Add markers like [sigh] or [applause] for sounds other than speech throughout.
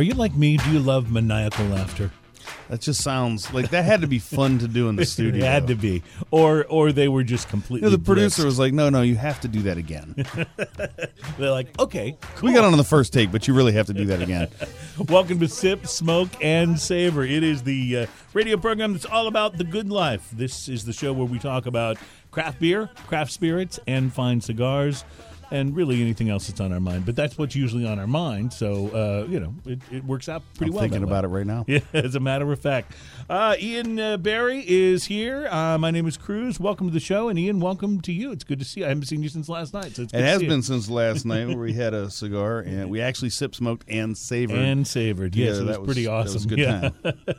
Are you like me? Do you love maniacal laughter? That just sounds like that had to be fun to do in the [laughs] studio. It had to be, or or they were just completely. You know, the producer blitzed. was like, "No, no, you have to do that again. [laughs] They're like, okay, we got on the first take, but you really have to do that again." [laughs] Welcome to Sip, Smoke, and Savor. It is the uh, radio program that's all about the good life. This is the show where we talk about craft beer, craft spirits, and fine cigars, and really anything else that's on our mind. But that's what's usually on our mind, so uh, you know it, it works out pretty I'm well. thinking that way. about it right now. Yeah, [laughs] as a matter of fact. Uh, Ian uh, Barry is here. Uh, my name is Cruz. Welcome to the show. And Ian, welcome to you. It's good to see you. I haven't seen you since last night. So It has see you. been since last night [laughs] where we had a cigar and we actually sip, smoked, and savored. and savored. Yes, Yeah, it was, that was- pretty that awesome. was a good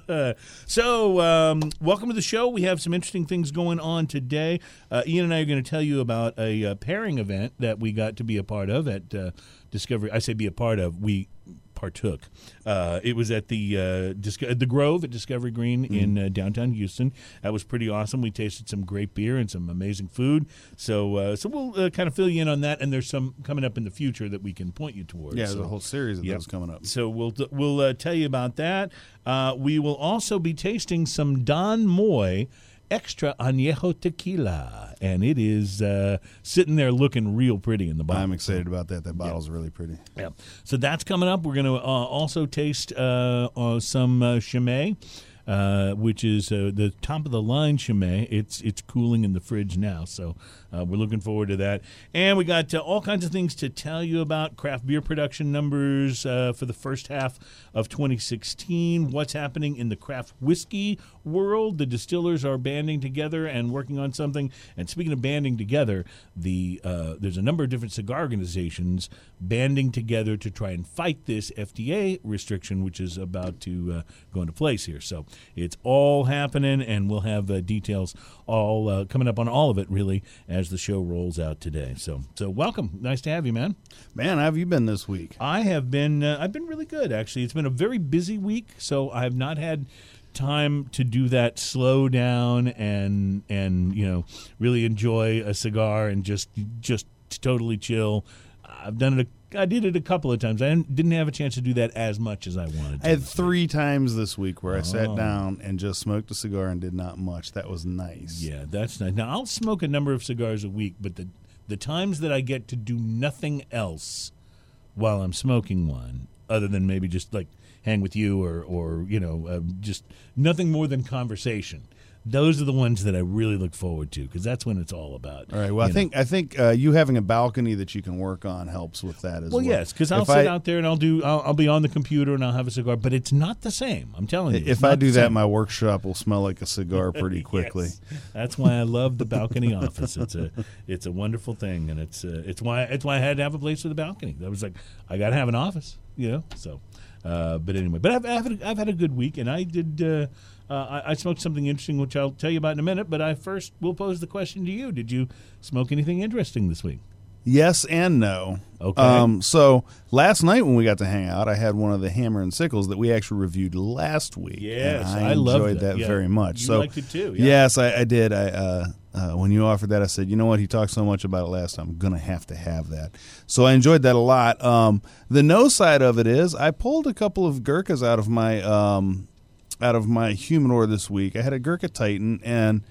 yeah. [laughs] so, um, welcome to the show. We have some interesting things going on today. Uh, Ian and I are going to tell you about a uh, pairing event that we got to be a part of at uh, Discovery. I say be a part of. We partook. Uh, it was at the uh, Disco- the Grove at Discovery Green in uh, downtown Houston. That was pretty awesome. We tasted some great beer and some amazing food. So, uh, so we'll uh, kind of fill you in on that. And there's some coming up in the future that we can point you towards. yeah, there's So- a whole series of Yep. those coming up. so we'll we'll uh, tell you about that. Uh, we will also be tasting some Don Moy extra añejo tequila, and it is uh, sitting there looking real pretty in the bottle. I'm excited about that. That bottle's really pretty. Yeah. So that's coming up. We're going to uh, also taste uh, uh, some uh, Chimay, uh, which is uh, the top of the line Chimay. It's it's cooling in the fridge now, so uh, we're looking forward to that. And we got uh, all kinds of things to tell you about craft beer production numbers uh, for the first half of 2016. What's happening in the craft whiskey world? The distillers are banding together and working on something. And speaking of banding together, the uh, there's a number of different cigar organizations banding together to try and fight this FDA restriction, which is about to uh, go into place here. So it's all happening, and we'll have uh, details all coming up on all of it really as the show rolls out today. So so welcome, nice to have you, man. Man, how have you been this week? I have been uh, I've been really good actually. It's been a very busy week, so I have not had time to do that slow down and and you know really enjoy a cigar and just just totally chill. I've done it. A, I did it a couple of times. I didn't have a chance to do that as much as I wanted. to. I had three times this week where I Oh. sat down and just smoked a cigar and did not much. That was nice. Yeah, that's nice. Now I'll smoke a number of cigars a week, but the the times that I get to do nothing else while I'm smoking one, other than maybe just like hang with you or or you know uh, just nothing more than conversation. Those are the ones that I really look forward to because that's when it's all about. All right. Well, I know. think I think uh, you having a balcony that you can work on helps with that as well. Well, yes, because I'll If sit I- out there and I'll do. I'll, I'll be on the computer and I'll have a cigar, but it's not the same. I'm telling you. If I do that, same. my workshop will smell like a cigar [laughs] pretty quickly. Yes. That's why I love the balcony office. It's a it's a wonderful thing, and it's uh, it's why it's why I had to have a place with a balcony. That was like I got to have an office, you know. So, uh, but anyway, but I've I've had, a, I've had a good week, and I did. Uh, uh, I, I smoked something interesting, which I'll tell you about in a minute. But I first will pose the question to you: Did you smoke anything interesting this week? Yes and no. Okay. Um, so last night when we got to hang out, I had one of the Hammer and Sickles that we actually reviewed last week. Yes, I, I enjoyed it. that Yeah. very much. You so liked it too, yeah. Yes, I, I did. I uh, uh, when you offered that, I said, you know what? He talked so much about it last time. I'm gonna have to have that. So I enjoyed that a lot. Um, the no side of it is, I pulled a couple of Gurkhas out of my um, out of my humidor this week. I had a Gurkha Titan and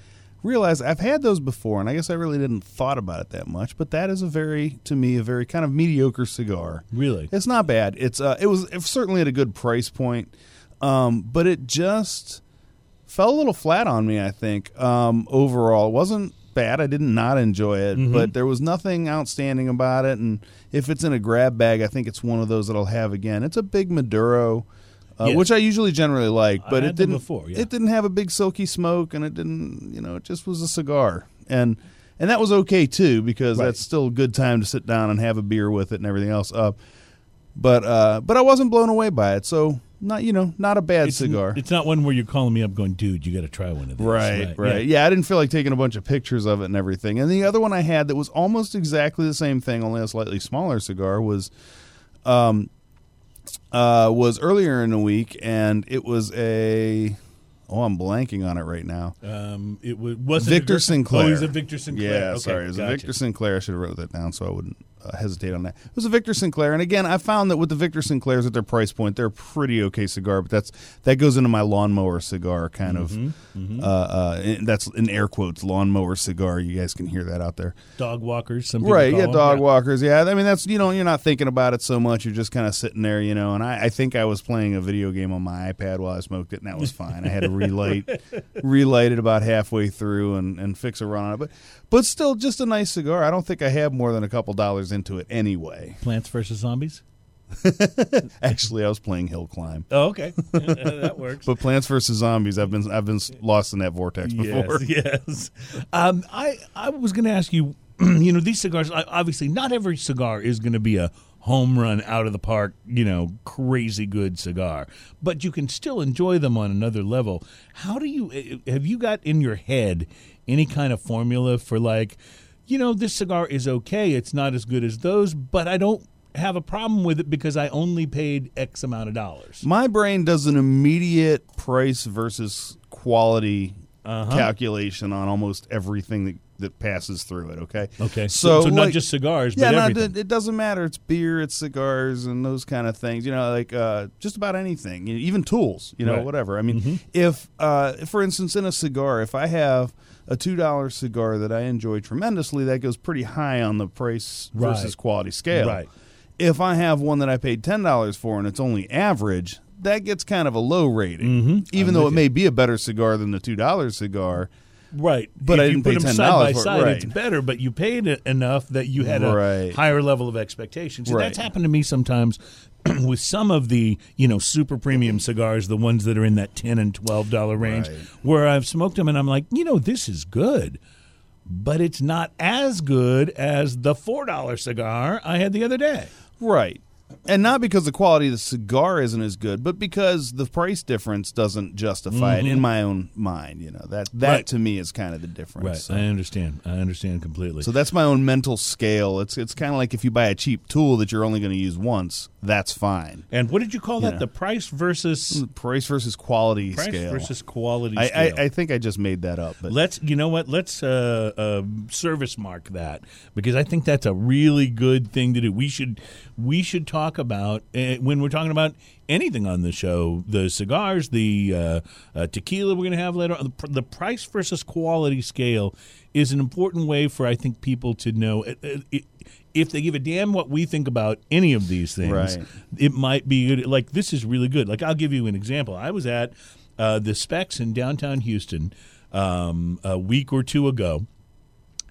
realized I've had those before, and I guess I really didn't thought about it that much. But that is a very, to me, a very kind of mediocre cigar. Really? It's not bad. It's uh, it was certainly at a good price point, um, but it just fell a little flat on me. I think um, overall, it wasn't bad. I did not enjoy it, Mm-hmm. but there was nothing outstanding about it. And if it's in a grab bag, I think it's one of those that I'll have again. It's a big Maduro. Uh, Yes. Which I usually generally like, but it didn't. before, yeah. It didn't have a big silky smoke, and it didn't. You know, it just was a cigar, and and that was okay too because Right. that's still a good time to sit down and have a beer with it and everything else. Uh, but uh, but I wasn't blown away by it, so not you know not a bad It's, cigar. It's not one where you're calling me up going, dude, you got to try one of these. Right, right. Yeah. I didn't feel like taking a bunch of pictures of it and everything. And the other one I had that was almost exactly the same thing, only a slightly smaller cigar, was um uh was earlier in the week and it was a oh I'm blanking on it right now. Um, it was Victor Sinclair. Oh, he's a Victor Sinclair. Yeah, Okay, sorry. It was gotcha. a Victor Sinclair. I should have wrote that down so I wouldn't hesitate on that. It was a Victor Sinclair, and again, I found that with the Victor Sinclairs at their price point, they're a pretty okay cigar. But that's that goes into my lawnmower cigar kind of. Mm-hmm, Uh, uh, that's in air quotes lawnmower cigar. You guys can hear that out there, Dog walkers, some right? Yeah, them. dog walkers. Yeah, I mean that's you know you're not thinking about it so much. You're just kind of sitting there, you know. And I, I think I was playing a video game on my iPad while I smoked it, and that was fine. I had to [laughs] relight relight it about halfway through and, and fix a run on it, but but still just a nice cigar. I don't think I have more than a couple dollars into it anyway. Plants versus Zombies. [laughs] Actually, I was playing Hill Climb. Oh, okay, [laughs] that works. But Plants vs Zombies, I've been I've been lost in that vortex before. Yes, [laughs] yes. Um, I I was going to ask you. [clears throat] You know, these cigars. Obviously, not every cigar is going to be a home run out of the park. You know, crazy good cigar, but you can still enjoy them on another level. How do you eh, have you got in your head any kind of formula for like, you know, this cigar is okay. It's not as good as those, but I don't have a problem with it because I only paid X amount of dollars. My brain does an immediate price versus quality Uh-huh. calculation on almost everything that, that passes through it. Okay. Okay, So, so, not like- just cigars, Yeah, but no, everything. it, doesn't matter. It's beer, it's cigars, and those kind of things. You know, like uh, just about anything. Even tools. You know, Right. whatever. I mean, if, uh, for instance, in a cigar, if I have a two dollar cigar that I enjoy tremendously, that goes pretty high on the price Right. versus quality scale. Right. If I have one that I paid ten dollars for and it's only average, that gets kind of a low rating. Mhm. Even I'm though it may be a better cigar than the two dollar cigar. Right, But if I didn't put pay them $10 side by for it, side, it's better. But you paid it enough that you had a Right. higher level of expectations. See, Right. That's happened to me sometimes [clears throat] with some of the you know super premium cigars, the ones that are in that ten and twelve dollar range, Right. where I've smoked them and I'm like, you know, this is good, but it's not as good as the four dollar cigar I had the other day. Right. And not because the quality of the cigar isn't as good, but because the price difference doesn't justify it in my own mind. You know that that Mm-hmm. Right. to me is kind of the difference. So, I understand. I understand completely. so that's my own mental scale. It's it's kind of like if you buy a cheap tool that you're only going to use once, that's fine. and what did you call that? know. The price versus Price versus quality price scale. versus quality. I, scale. I, I think I just made that up, but Let's, you know what? Let's uh, uh, service mark that because I think that's a really good thing to do. We should, we should talk about uh, when we're talking about anything on the show, the cigars, the uh, uh, tequila we're going to have later. on. The, the price versus quality scale is an important way for I think people to know. uh, uh, it, if they give a damn what we think about any of these things, Right. it might be good. Like this is really good. Like I'll give you an example. I was at uh, the Spec's in downtown Houston um, a week or two ago.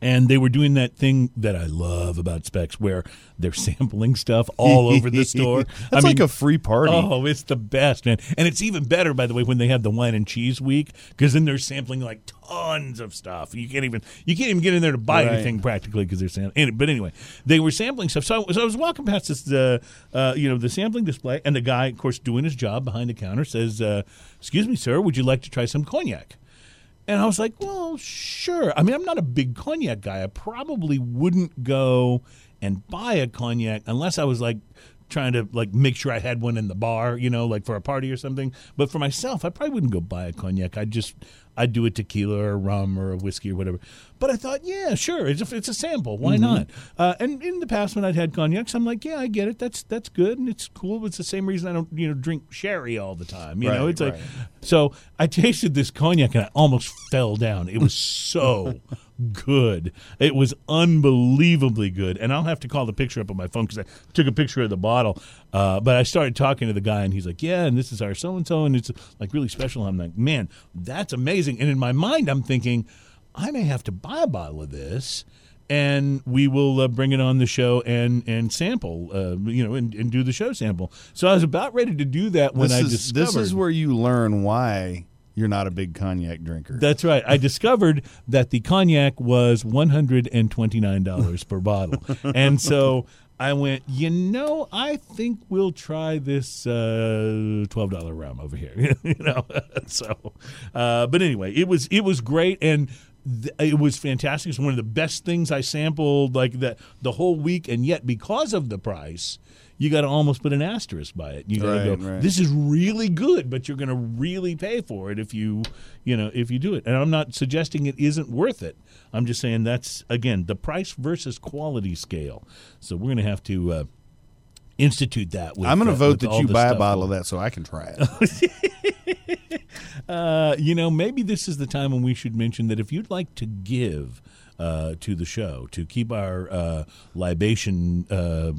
And they were doing that thing that I love about Spec's, where they're [laughs] sampling stuff all over the store. [laughs] That's I mean, like a free party. Oh, it's the best, man! And it's even better, by the way, when they have the wine and cheese week, because then they're sampling like tons of stuff. You can't even you can't even get in there to buy Right. anything practically because they're sampling. But anyway, they were sampling stuff. So, I- so I was walking past this, uh, uh, you know, the sampling display, and the guy, of course, doing his job behind the counter, says, uh, "Excuse me, sir, would you like to try some cognac?" And I was like, well, sure. I mean, I'm not a big cognac guy. I probably wouldn't go and buy a cognac unless I was like trying to like make sure I had one in the bar, you know, like for a party or something. But for myself, I probably wouldn't go buy a cognac. I'd just I'd do a tequila or a rum or a whiskey or whatever. But I thought, yeah, sure, it's a, it's a sample. Why not? Uh, and in the past, when I'd had cognacs, I'm like, yeah, I get it. That's that's good and it's cool. But it's the same reason I don't you know drink sherry all the time. You know, Right, it's like so I tasted this cognac and I almost fell down. It was so [laughs] good. It was unbelievably good. And I'll have to call the picture up on my phone because I took a picture of the bottle. Uh, but I started talking to the guy and he's like, "Yeah, and this is our so and so, and it's like really special." I'm like, "Man, that's amazing." And in my mind, I'm thinking, I may have to buy a bottle of this. And we will uh, bring it on the show and and sample, uh, you know, and, and do the show sample. So I was about ready to do that when this I is discovered this is where you learn why you're not a big cognac drinker. That's right. I discovered that the cognac was one hundred and twenty nine dollars per bottle, and so I went. You know, I think we'll try this uh, twelve dollar rum over here. [laughs] you know, [laughs] so. Uh, but anyway, it was it was great, and th- it was fantastic. It's one of the best things I sampled like the the whole week, and yet because of the price, you got to almost put an asterisk by it. You got to Right, go. right. This is really good, but you're going to really pay for it if you you know if you do it. And I'm not suggesting it isn't worth it. I'm just saying that's again the price versus quality scale. So we're going to have to. Uh, Institute that. With, I'm going to uh, vote that you buy a bottle of that so I can try it. [laughs] Uh, you know, maybe this is the time when we should mention that if you'd like to give uh, to the show to keep our uh, libation, uh,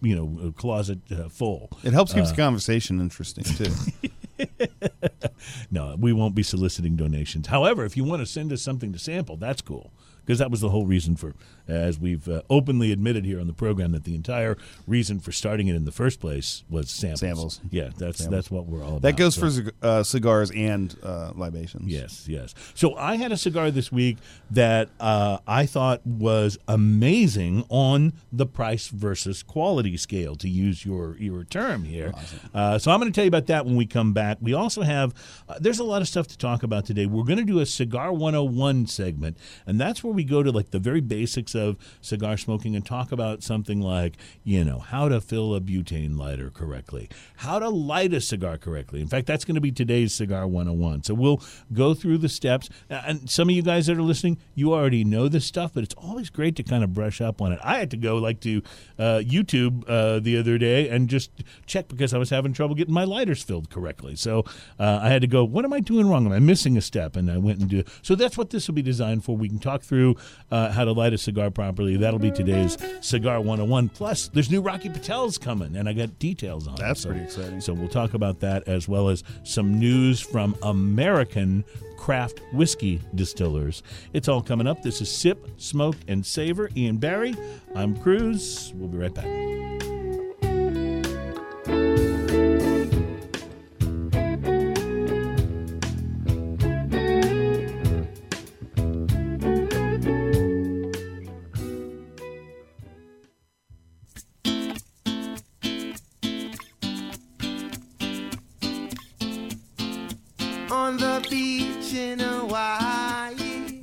you know, closet uh, full. It helps keep the conversation interesting too. [laughs] [laughs] No, we won't be soliciting donations. However, if you want to send us something to sample, that's cool. Because that was the whole reason for, as we've uh, openly admitted here on the program, that the entire reason for starting it in the first place was samples. Samples. Yeah, that's that's what we're all about. That goes So- for uh, cigars and uh, libations. Yes, yes. So I had a cigar this week that uh, I thought was amazing on the price versus quality scale, to use your your term here. Uh, so I'm going to tell you about that when we come back. We also have uh, there's a lot of stuff to talk about today. We're going to do a cigar 101 segment, and that's where we go to like the very basics of cigar smoking and talk about something like you know how to fill a butane lighter correctly, how to light a cigar correctly. In fact, that's going to be today's cigar 101. So we'll go through the steps. And some of you guys that are listening, you already know this stuff, but it's always great to kind of brush up on it. I had to go like to uh, YouTube uh, the other day and just check because I was having trouble getting my lighters filled correctly. So uh, I had to go, what am I doing wrong? Am I missing a step? And I went and do. So that's what this will be designed for. We can talk through uh, how to light a cigar properly. That'll be today's cigar 101. Plus, there's new Rocky Patels coming, and I got details on. it. That's So- pretty exciting. so we'll talk about that as well as some news from American craft whiskey distillers. It's all coming up. This is Sip, Smoke, and Savor. Ian Barry. I'm Cruz. We'll be right back.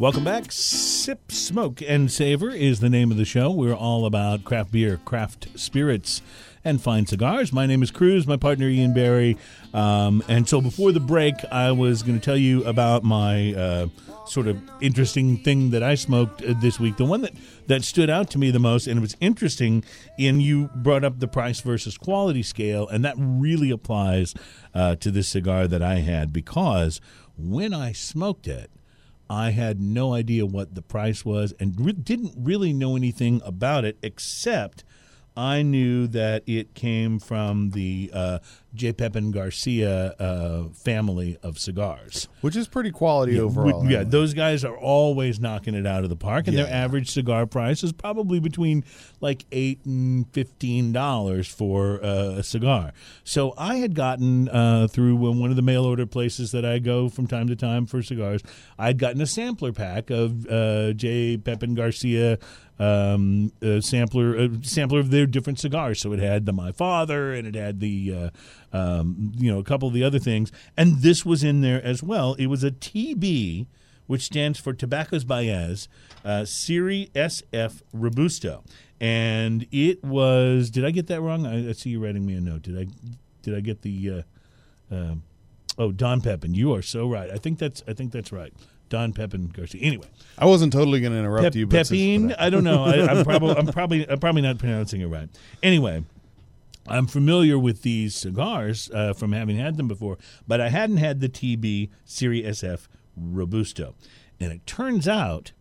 Welcome back. Sip, Smoke, and Savor is the name of the show. We're all about craft beer, craft spirits, and fine cigars. My name is Cruz, my partner Ian Barry. Um, and so before the break, I was going to tell you about my uh, sort of interesting thing that I smoked uh, this week. The one that, that stood out to me the most, and it was interesting, in you brought up the price versus quality scale, and that really applies uh, to this cigar that I had because when I smoked it, I had no idea what the price was and re- didn't really know anything about it except I knew that it came from the uh, J. Pepin Garcia uh, family of cigars. Which is pretty quality overall. yeah, those guys are always knocking it out of the park, and their average cigar price is probably between like eight and fifteen dollars for uh, a cigar. So I had gotten uh, through one of the mail order places that I go from time to time for cigars. I'd gotten a sampler pack of uh, J. Pepin Garcia um, uh, sampler uh, sampler of their different cigars. So it had the My Father, and it had the uh, um, you know a couple of the other things, and this was in there as well. It was a TB, which stands for Tabacos Baez, uh, Serie SF Robusto, and it was. Did I get that wrong? I, I see you writing me a note. Did I? Did I get the? Uh, um oh, Don Pepin. You are so right. I think that's. I think that's right. Don Pepin Garcia. Anyway, I wasn't totally going to interrupt Pep- you, but Pepin. I don't know. I, I'm probably I'm probably I'm probably not pronouncing it right. Anyway, I'm familiar with these cigars uh, from having had them before, but I hadn't had the TB Serie SF Robusto, and it turns out.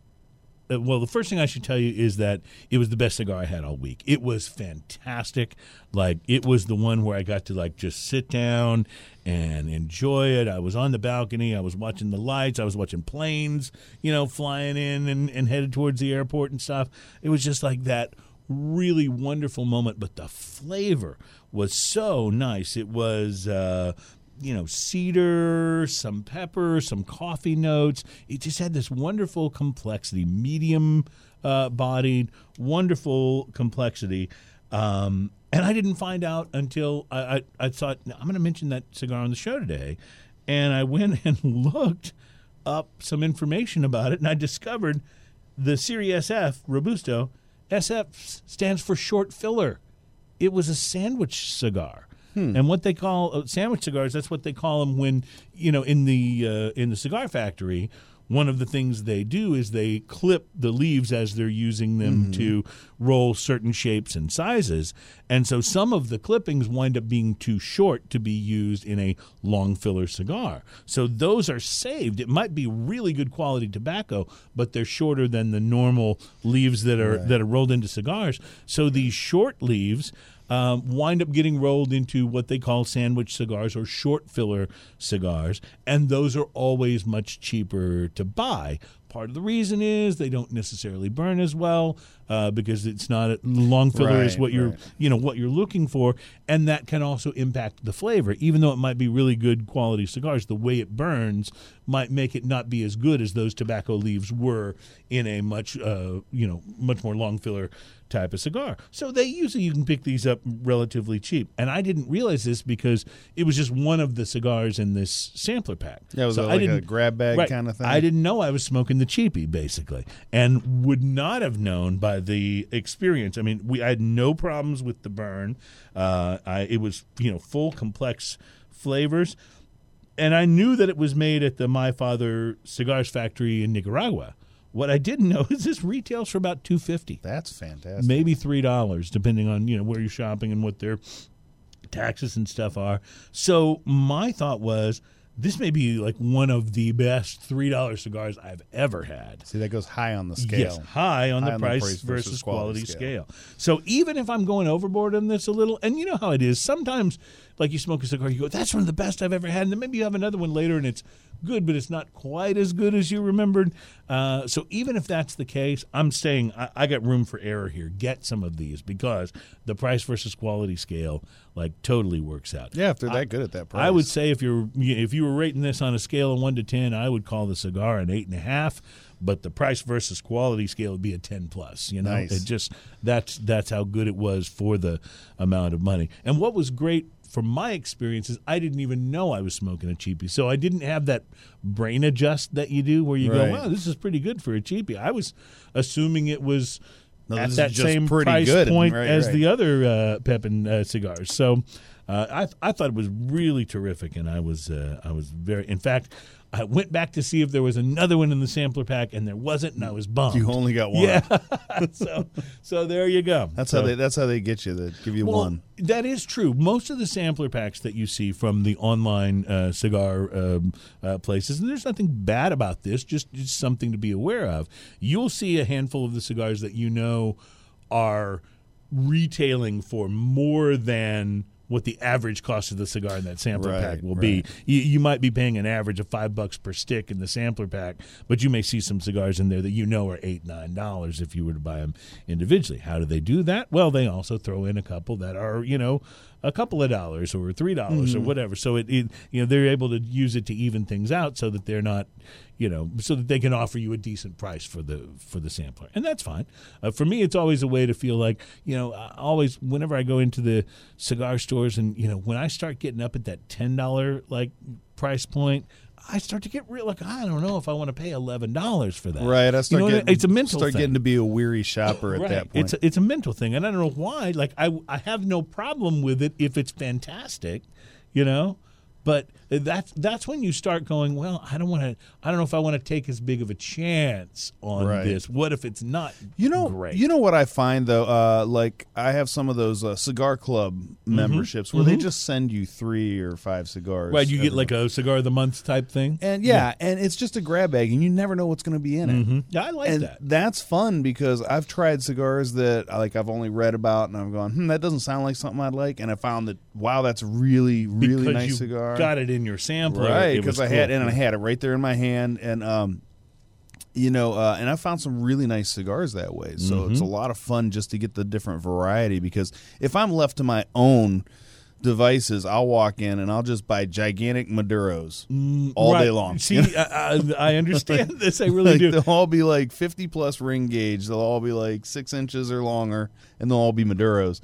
uh, Well, the first thing I should tell you is that it was the best cigar I had all week. It was fantastic. Like it was the one where I got to like just sit down and enjoy it. I was on the balcony. I was watching the lights. I was watching planes, you know, flying in and, and headed towards the airport and stuff. It was just like that really wonderful moment. But the flavor was so nice. It was. Uh, you know, cedar, some pepper, some coffee notes. It just had this wonderful complexity, medium uh, bodied, wonderful complexity. Um, and I didn't find out until I, I, I thought, I'm going to mention that cigar on the show today. And I went [laughs] and looked up some information about it, and I discovered the Series SF Robusto SF stands for short filler. It was a sandwich cigar. And what they call uh, sandwich cigars, that's what they call them when, you know, in the uh, in the cigar factory, one of the things they do is they clip the leaves as they're using them mm. to roll certain shapes and sizes. And so some of the clippings wind up being too short to be used in a long filler cigar. So those are saved. It might be really good quality tobacco, but they're shorter than the normal leaves that are that are rolled into cigars. So these short leaves um, wind up getting rolled into what they call sandwich cigars or short filler cigars, and those are always much cheaper to buy. Part of the reason is they don't necessarily burn as well uh, because it's not a, long filler is Right, what you're right. you know what you're looking for, and that can also impact the flavor. Even though it might be really good quality cigars, the way it burns might make it not be as good as those tobacco leaves were in a much uh, you know much more long filler type of cigar. So they usually you can pick these up relatively cheap, and I didn't realize this because it was just one of the cigars in this sampler pack. Yeah, it was So a- I like a didn't- grab bag right, kinda thing? I didn't know I was smoking the cheapie basically, and would not have known by the experience. I mean, we I had no problems with the burn. Uh, I, it was you know full complex flavors, and I knew that it was made at the My Father Cigars Factory in Nicaragua. What I didn't know [laughs] is this retails for about two fifty, That's fantastic. maybe three dollars, depending on you know where you're shopping and what their taxes and stuff are. So my thought was. This may be like one of the best three dollar cigars I've ever had. See, that goes high on the scale. Yes, high on High the on the price, price versus, versus quality, quality scale. So even if I'm going overboard on this a little, and you know how it is, sometimes like you smoke a cigar, you go, "That's one of the best I've ever had," and then maybe you have another one later, and it's good, but it's not quite as good as you remembered. Uh, so even if that's the case, I'm saying I, I got room for error here. Get some of these because the price versus quality scale like totally works out. Yeah, if they're that good at that price. I would say if you're if you were rating this on a scale of one to ten, I would call the cigar an eight and a half. But the price versus quality scale would be a ten plus. You know, Nice. it just that's that's how good it was for the amount of money. And what was great from my experiences, I didn't even know I was smoking a cheapie, so I didn't have that brain adjust that you do where you Right. go, "Wow, this is pretty good for a cheapie." I was assuming it was. No, at that same price good. point Right, as right. the other uh, Pepin uh, cigars. So uh, I I thought it was really terrific, and I was uh, I was very. In fact, I went back to see if there was another one in the sampler pack, and there wasn't, and I was bummed. You only got one. yeah. [laughs] so so there you go. That's So- how they. That's how they get you. They give you well, one. That is true. Most of the sampler packs that you see from the online uh, cigar um, uh, places, and there's nothing bad about this, just, just something to be aware of. You'll see a handful of the cigars that you know are retailing for more than what the average cost of the cigar in that sampler Right, pack will be. You, you might be paying an average of five bucks per stick in the sampler pack, but you may see some cigars in there that you know are eight, nine dollars if you were to buy them individually. How do they do that? Well, they also throw in a couple that are, you know, a couple of dollars or three dollars or whatever. So it, it, you know, they're able to use it to even things out so that they're not, you know, so that they can offer you a decent price for the for the sampler, and that's fine. Uh, for me, it's always a way to feel like, you know, I always whenever I go into the cigar stores and you know when I start getting up at that ten dollar like price point. I start to get real like I don't know if I want to pay eleven dollars for that. Right. I You start know what I- getting. it's a mental Start thing getting to be a weary shopper at right. that point. It's a, it's a mental thing, and I don't know why. Like I I have no problem with it if it's fantastic, you know. But that's that's when you start going. Well, I don't want to. I don't know if I want to take as big of a chance on Right. this. What if it's not? You know, great. you know what I find though. Uh, like I have some of those uh, cigar club memberships where they just send you three or five cigars. Mm-hmm. right? You get every like a cigar of the month type thing. and yeah, and it's just a grab bag, and you never know what's going to be in it. Mhm. Yeah, I like and that. that's fun because I've tried cigars that like I've only read about, and I've gone, hmm, that doesn't sound like something I'd like, and I found that wow, that's really really because nice cigar. got it in your sampler, right? Because I had and I had it right there in my hand, and um, you know, uh, and I found some really nice cigars that way. So Mm-hmm. it's a lot of fun just to get the different variety. Because if I'm left to my own devices, I'll walk in and I'll just buy gigantic Maduros all Mm, Right. day long. See, [laughs] You know? I, I understand this. I really like do. they'll all be like 50 plus ring gauge. They'll all be like six inches or longer, and they'll all be Maduros.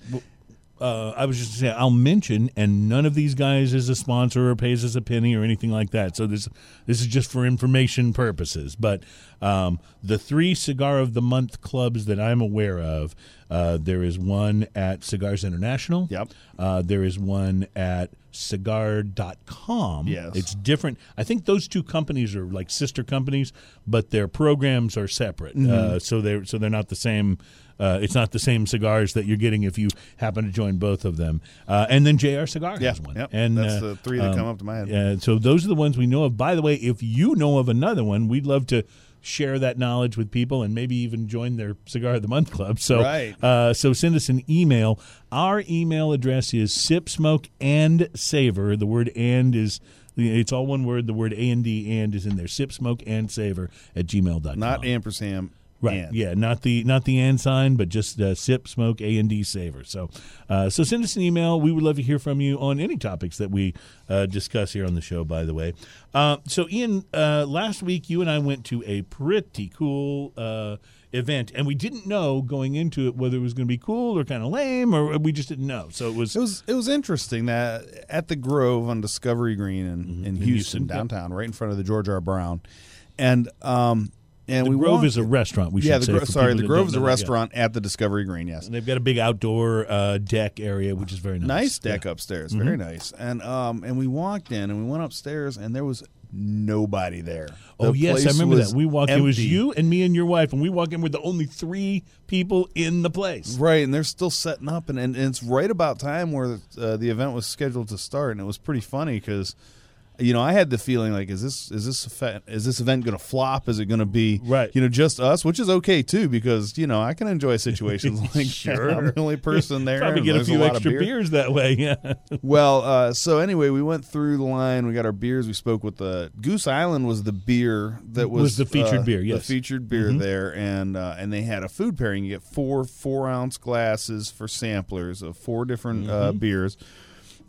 Uh, I was just saying, I'll mention, and none of these guys is a sponsor or pays us a penny or anything like that. So this this is just for information purposes. But um, the three cigar of the month clubs that I'm aware of, uh, there is one at Cigars International. Yep. Uh, there is one at cigar.com. Yes. It's different. I think those two companies are like sister companies, but their programs are separate. Mm-hmm. Uh, so they're so they're not the same. Uh, it's not the same cigars that you're getting if you happen to join both of them. Uh, and then JR Cigar Yeah, has one. yep. And That's uh, the three that come up to my head. uh, so those are the ones we know of. By the way, if you know of another one, we'd love to share that knowledge with people and maybe even join their cigar of the month club. So, Right. uh, so send us an email. Our email address is sip, smoke, and savor. The word "and" is it's all one word. The word "a" and "d" and is in there. Sip, smoke, and savor at gmail.com. Not ampersand. Right. and. Yeah. Not the not the and sign, but just uh, sip, smoke, A and D savor. So, uh, so send us an email. We would love to hear from you on any topics that we uh, discuss here on the show. By the way, uh, so Ian, uh, last week you and I went to a pretty cool uh, event, and we didn't know going into it whether it was going to be cool or kind of lame, or we just didn't know. So it was. It was it was interesting that at the Grove on Discovery Green in, in, Houston, Houston, yep. downtown, right in front of the George R. Brown, and um and the we Grove walked- is a restaurant. We yeah should the say. Sorry the Grove is a. Restaurant at the Discovery Green yes And they've got a big outdoor uh, deck area, which is very nice. nice Yeah. deck upstairs very nice and um and we walked in and we went upstairs and there was nobody there Oh yes, I remember that. We walked. In. It was you and me and your wife, and we walked in with the only three people in the place. Right, and they're still setting up, and, and, and it's right about time where uh, the event was scheduled to start, and it was pretty funny because, you know, I had the feeling like, is this is this event, is this event going to flop? Is it going to be Right. You know, just us, which is okay too, because you know I can enjoy situations [laughs] like Sure. I'm the only person there. Probably get a few of extra beer. beers that way. Yeah. [laughs] Well, uh, so anyway, we went through the line. We got our beers. We spoke with the Goose Island was the beer that was, Was the featured uh, beer, yes. the featured beer there, and uh, and they had a food pairing. You get four four ounce glasses for samplers of four different uh, beers,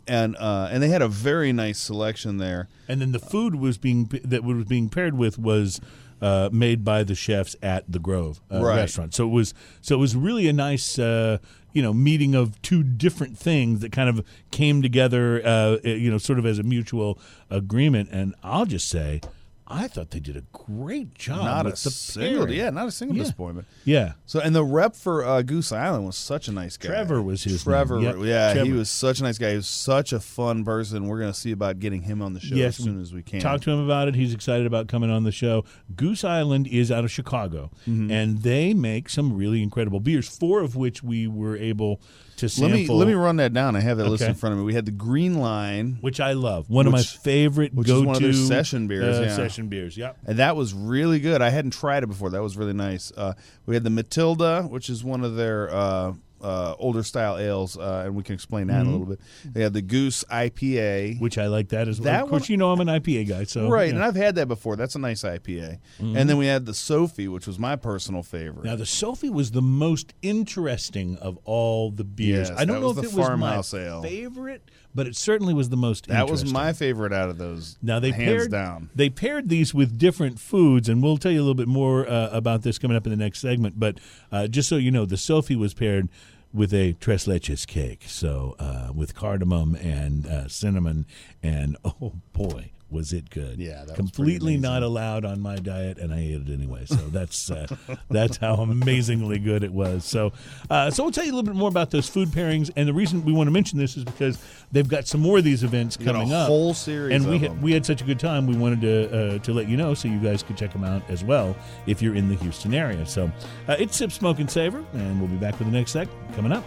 and uh, and they had a very nice selection there. and then the food was being that was being paired with was. Uh, made by the chefs at the Grove uh, Right. restaurant, so it was so it was really a nice uh, you know meeting of two different things that kind of came together, uh, you know, sort of as a mutual agreement. And I'll just say, I thought they did a great job. not a the single, pairing. yeah, not a single Yeah. disappointment. yeah. So and the rep for uh, Goose Island was such a nice guy. Trevor was his name. Trevor, Yep. yeah, he was such a nice guy. He was such a fun person. We're gonna see about getting him on the show Yes, as soon as we can. Talk to him about it. He's excited about coming on the show. Goose Island is out of Chicago, Mm-hmm. and they make some really incredible beers. Four of which we were able to Let sample. me let me run that down. I have that list Okay. in front of me. We had the Green Line, which I love. One of my Which- favorite which is go-to one of their session beers, uh, yeah. Session beers. Yep. and that was really good. I hadn't tried it before. That was really nice. Uh, we had the Matilda, which is one of their uh, uh, older style ales, uh, and we can explain that Mm-hmm. a little bit. They had the Goose IPA, Which I like that as well. That of course, one- you know I'm an IPA guy, so right? yeah. And I've had that before. That's a nice IPA. And then we had the Sofie, which was my personal favorite. Now the Sofie was the most interesting of all the beers. Yes, I don't know if it was my ale. favorite, but it certainly was the most. that was my favorite out of those. Now they hands paired down. they paired these with different foods, and we'll tell you a little bit more uh, about this coming up in the next segment. But uh, just so you know, the Sofie was paired with a tres leches cake, so uh, with cardamom and uh, cinnamon, and [laughs] oh boy. Was it good? Yeah, that completely not allowed on my diet, and I ate it anyway. So that's uh, [laughs] that's how amazingly good it was. So, uh, so we'll tell you a little bit more about those food pairings, and the reason we want to mention this is because they've got some more of these events a coming up, whole series and we had, we had such a good time. We wanted to uh, to let you know so you guys could check them out as well if you're in the Houston area. So uh, it's Sip, Smoke, and Savor, and we'll be back with the next segment coming up.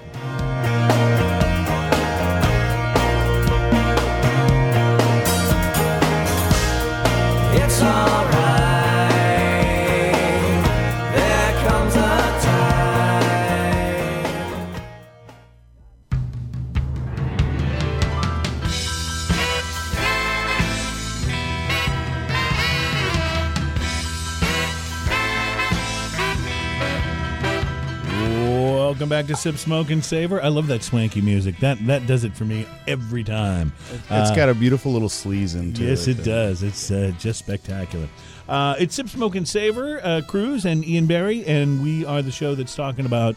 Back to Sip, Smoke, and Savor. I love that swanky music. That that does it for me every time. It's got a beautiful little sleaze into it. Yes, it does. It's uh, just spectacular. Uh, it's Sip, Smoke, and Savor, uh, Cruz and Ian Barry, and we are the show that's talking about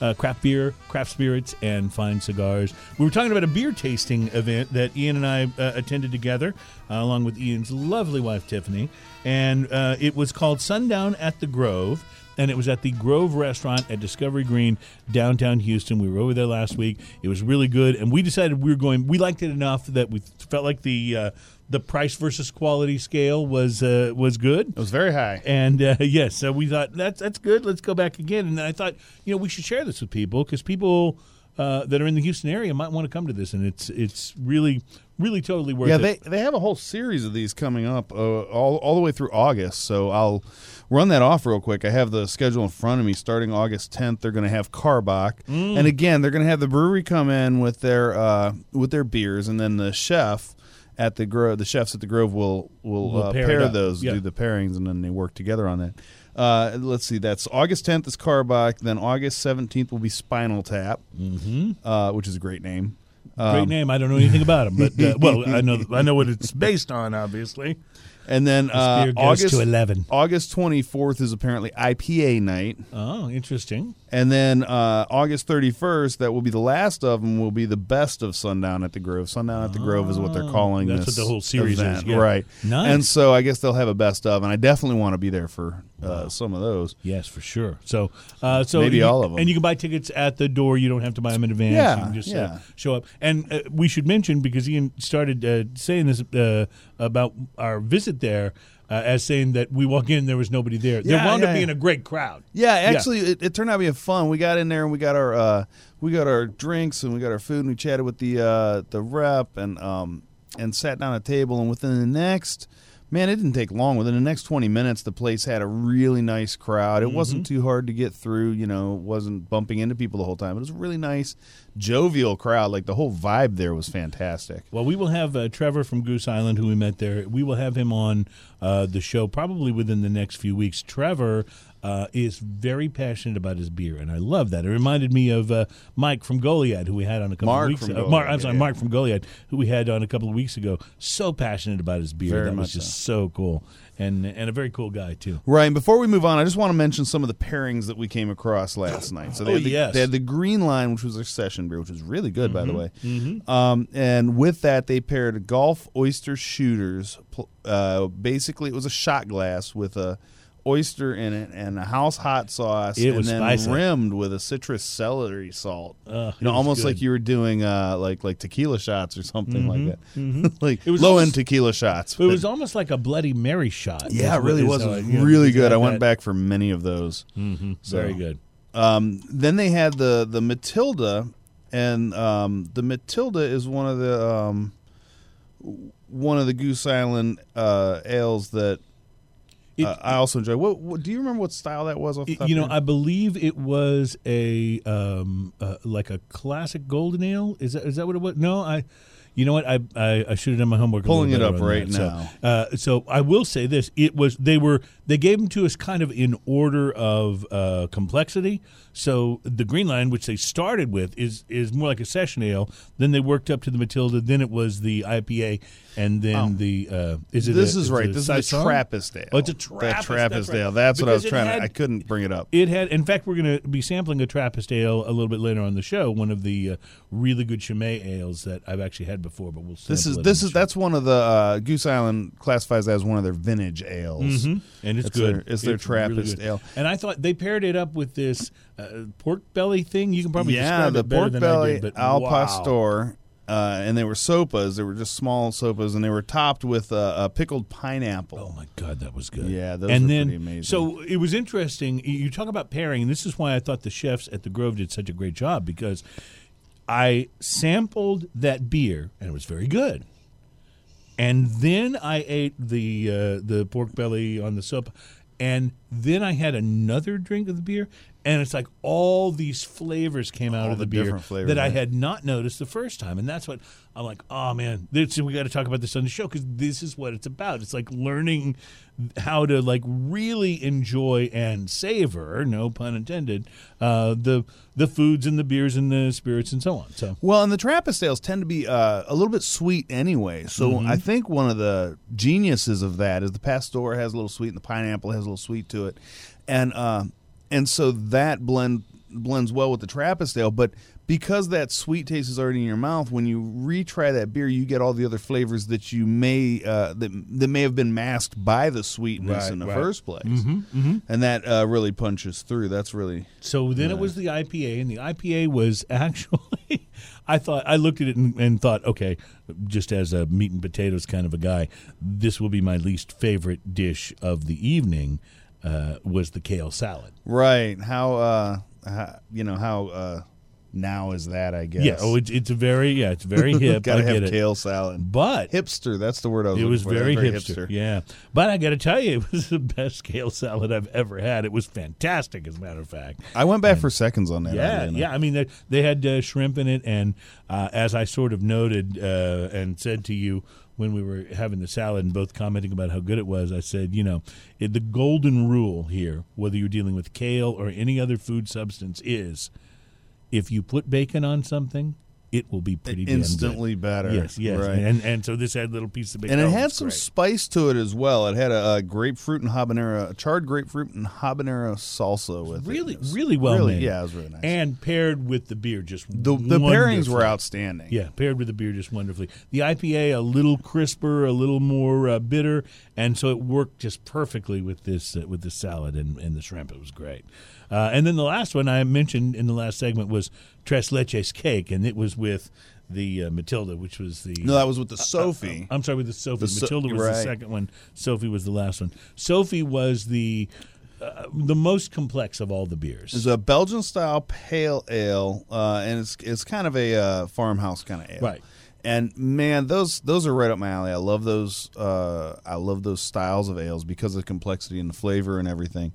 uh, craft beer, craft spirits, and fine cigars. We were talking about a beer tasting event that Ian and I uh, attended together, uh, along with Ian's lovely wife, Tiffany, and uh, it was called Sundown at the Grove. And it was at the Grove Restaurant at Discovery Green, downtown Houston. We were over there last week. It was really good, and we decided we were going. We liked it enough that we felt like the uh, the price versus quality scale was uh, was good. It was very high. And uh, [laughs] yes, so we thought that's that's good. Let's go back again. And then I thought, you know, we should share this with people because people uh, that are in the Houston area might want to come to this, and it's it's really really totally worth Yeah, it. Yeah, they they have a whole series of these coming up uh, all all the way through August. So I'll run that off real quick. I have the schedule in front of me. Starting August 10th, they're going to have Karbach, Mm. and again, they're going to have the brewery come in with their uh, with their beers, and then the chef at the Grove, the chefs at the Grove will will, Will uh, pair pair, those, Yeah. do the pairings, and then they work together on that. Uh, let's see. That's August 10th is Karbach. Then August 17th will be Spinal Tap, hmm uh, which is a great name. Great Um, name. I don't know anything about them, but uh, well, I know [laughs] I know what it's based on. Obviously, And then uh, August to eleven. August 24th is apparently IPA night. Oh, interesting. And then uh, August 31st, that will be the last of them, will be the best of Sundown at the Grove. Sundown at the Grove is what they're Oh, calling that's this. what the whole series is, yeah. Right. Nice. And so I guess they'll have a best of, and I definitely want to be there for uh, some of those. Yes, for sure. So, uh, so Maybe you- all of 'em. and you can buy tickets at the door. You don't have to buy them in advance. Yeah, you can just uh, yeah. show up. And uh, we should mention because Ian started uh, saying this uh, about our visit there, uh, as saying that we walk in, there was nobody there. there Yeah, wound yeah, up being yeah. a great crowd. Yeah, actually, It, it turned out being fun. We got in there and we got our uh, we got our drinks and we got our food and we chatted with the uh, the rep and um, and sat down at a table and within the next man, it didn't take long. Within the next twenty minutes, the place had a really nice crowd. It wasn't too hard to get through. You know, wasn't bumping into people the whole time. It was a really nice, jovial crowd. Like the whole vibe there was fantastic. Well, we will have uh, Trevor from Goose Island, who we met there. We will have him on uh, the show probably within the next few weeks. Trevor uh, is very passionate about his beer, and I love that. It reminded me of uh, Mike from Goliad, who we had on a couple Mark of weeks ago. Mark, Goliad, I'm sorry, yeah. Mark from Goliad, who we had on a couple of weeks ago. So passionate about his beer. Very that was just so cool, and and a very cool guy too. Right. And before we move on, I just want to mention some of the pairings that we came across last night. So they, Oh, had, the, yes. they had the Green Line, which was their session beer, which was really good, by the way. Mm-hmm. Um, and with that, they paired Gulf Oyster Shooters. Uh, basically, it was a shot glass with a oyster in it and a house hot sauce, It and was then spicy. rimmed with a citrus celery salt. Uh, you know, almost good. like you were doing uh, like like tequila shots or something like that, [laughs] like It was low end tequila shots. It was almost like a Bloody Mary shot. yeah, it really was. It was really good. I went back for many of those. Mhm. So- Very good. Um, then they had the the Matilda, and um, the Matilda is one of the um, one of the Goose Island uh, ales that It- uh, I also enjoy. What, what do you remember? What style that was? Off It- you know, I believe it was a um, uh, like a classic golden ale. Is that is that what it was? No, I. You know what? I I, I should have done my homework. Pulling it up right that. So, uh, so I will say this: it was they were they gave them to us kind of in order of uh, complexity. So the Green Line, which they started with, is is more like a session ale. Then they worked up to the Matilda. Then it was the IPA, and then Oh. the uh, is it? this a- is right. this is the Saison? Trappist ale. Oh, it's a That Trappist, Trappist that's right. ale. That's what I was trying had- to. I couldn't bring it up. It had, in fact, we're going to be sampling a Trappist ale a little bit later on the show. One of the uh, really good Chimay ales that I've actually had before, but we'll. This is this is that's one of the uh, Goose Island classifies as one of their vintage ales. Mhm. and it's, It's good. their- it's their really Trappist good. ale. And I thought they paired it up with this uh, pork belly thing. You can probably yeah, the pork belly al wow. pastor, uh, and they were sopas. They were just small sopas, and they were topped with uh, a pickled pineapple. Oh my god, that was good. Yeah, those and were then, pretty amazing. So it was interesting. You- talk about pairing, and this is why I thought the chefs at the Grove did such a great job because I sampled that beer and it was very good. And then I ate the uh, the pork belly on the soap, and then I had another drink of the beer, and it's like all these flavors came out All of the, the beer that I had not noticed the first time, and that's what I'm like. Oh man, this, we got to talk about this on the show because this is what it's about. It's like learning how to like really enjoy and savor, no pun intended, uh, the the foods and the beers and the spirits and so on. So Well, and the Trappist ales tend to be uh, a little bit sweet anyway. So Mm-hmm. I think one of the geniuses of that is the Pastor has a little sweet, and the pineapple has a little sweet to it, and uh, and so that blend blends well with the Trappist ale. But because that sweet taste is already in your mouth, when you retry that beer, you get all the other flavors that you may uh, that that may have been masked by the sweetness Right, in the right. first place, and that uh, really punches through. That's really So then it was the IPA, and the IPA was [laughs] actually. I thought I looked at it and, and thought, okay, just as a meat and potatoes kind of a guy, this will be my least favorite dish of the evening. Uh, was the kale salad? right. How uh, how, you know how uh, now is that? I guess. Yeah. Oh, it's it's very yeah, it's very [laughs] hip. Gotta I get have it. kale salad. But Hipster, that's the word I was it was for. very, That's hipster. Yeah. But I got to tell you, [laughs] it was the best kale salad I've ever had. It was fantastic, as a matter of fact. I went back for seconds on that. Yeah, oddly yeah. I mean, they, they had uh, shrimp in it, and uh, as I sort of noted uh, and said to you when we were having the salad and both commenting about how good it was, I said, you know, it, the golden rule here, whether you're dealing with kale or any other food substance, is if you put bacon on something, it will be pretty damn good. Instantly better. Yes, yes. Right. And and so this had little piece of bacon. And it had some great. spice to it as well. It had a, uh grapefruit and habanero, a charred grapefruit and habanero salsa with really, it. It really well really, made. Yeah, it was really nice. And paired with the beer, just the the pairings were outstanding. Yeah, paired with the beer just wonderfully. The IPA a little crisper, a little more uh, bitter, and so it worked just perfectly with this uh, with the salad and, and the shrimp. It was great. Uh, and then the last one I mentioned in the last segment was Tres Leches cake, and it was with the uh, Matilda, which was the No, that was with the Sofie. I'm sorry, with the Sofie. The So- Matilda was the second one. Sofie was the last one. Sofie was the uh, the most complex of all the beers. It's a Belgian style pale ale, uh, and it's it's kind of a uh, farmhouse kind of ale. Right. And man, those those are right up my alley. I love those. Uh, I love those styles of ales because of the complexity and the flavor and everything.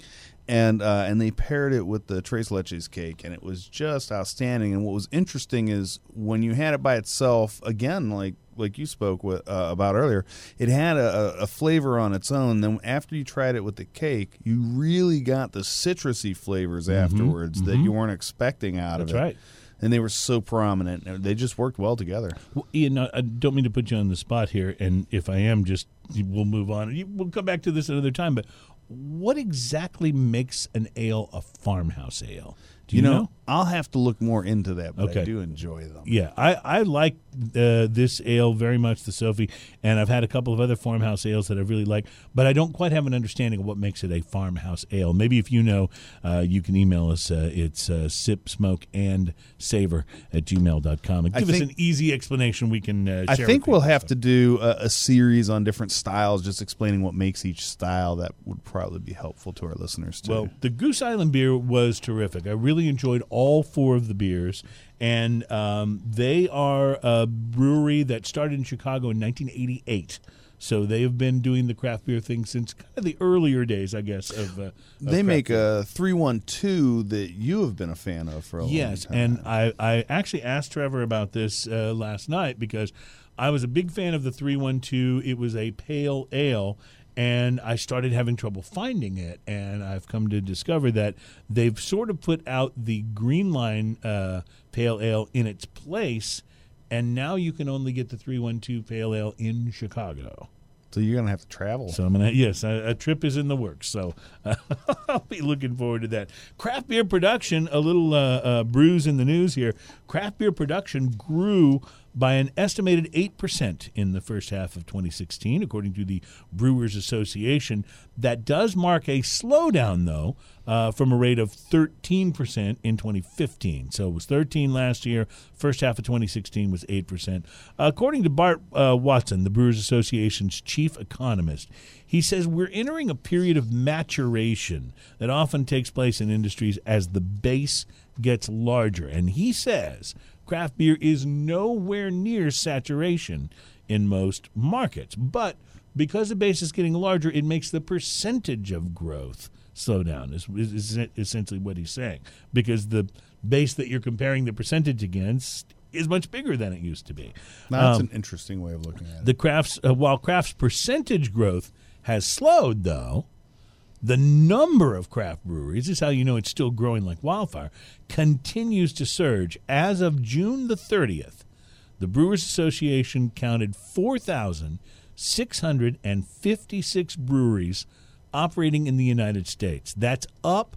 And uh, and they paired it with the Tres Leches cake, and it was just outstanding. And what was interesting is when you had it by itself, again, like like you spoke with uh, about earlier, it had a, a flavor on its own. Then after you tried it with the cake, you really got the citrusy flavors afterwards that you weren't expecting out Mm-hmm. That's of it right. and they were so prominent. They just worked well together. Well, Ian, I don't mean to put you on the spot here, and if I am, just we'll move on. We'll come back to this another time. But what exactly makes an ale a farmhouse ale? Do you, You, know? know, I'll have to look more into that, but Okay. I do enjoy them. Yeah, I, I like uh, this ale very much, the Sofie, and I've had a couple of other farmhouse ales that I really like, but I don't quite have an understanding of what makes it a farmhouse ale. Maybe if you know, uh, you can email us. Uh, it's uh, sip, smoke, and savor at gmail.com. And give us an easy explanation we can uh, I think we'll have to do a, a series on different styles, just explaining what makes each style. That would probably be helpful to our listeners too. Well, the Goose Island beer was terrific. I really enjoyed all four of the beers, and um, they are a brewery that started in Chicago in 1988. So they have been doing the craft beer thing since kind of the earlier days, I guess. Of, uh, of they make beer. a three one two that you have been a fan of for a Yes, long time. Yes, and I, I actually asked Trevor about this uh, last night because I was a big fan of the 312. It was a pale ale, and I started having trouble finding it. And I've come to discover that they've sort of put out the Green Line uh, pale ale in its place, and now you can only get the 312 pale ale in Chicago. so you're gonna have to travel. So I'm gonna yes, a, a trip is in the works. So uh, [laughs] I'll be looking forward to that. Craft beer production, a little uh, uh, brews in the news here. Craft beer production grew by an estimated eight percent in the first half of 2016, according to the Brewers Association. That does mark a slowdown, though, uh, from a rate of 13 percent in 2015. So it was 13 last year. First half of 2016 was eight percent, according to Bart uh, Watson, the Brewers Association's chief economist. He says we're entering a period of maturation that often takes place in industries as the base gets larger. And he says craft beer is nowhere near saturation in most markets. But because the base is getting larger, it makes the percentage of growth slow down. Is, is, essentially what he's saying because the base that you're comparing the percentage against is much bigger than it used to be. That's Um, an interesting way of looking at it. the crafts uh, while crafts percentage growth has slowed though the number of craft breweries this is how you know it's still growing like wildfire continues to surge. As of june the 30th the brewers association counted 4656 breweries operating in the united states. That's up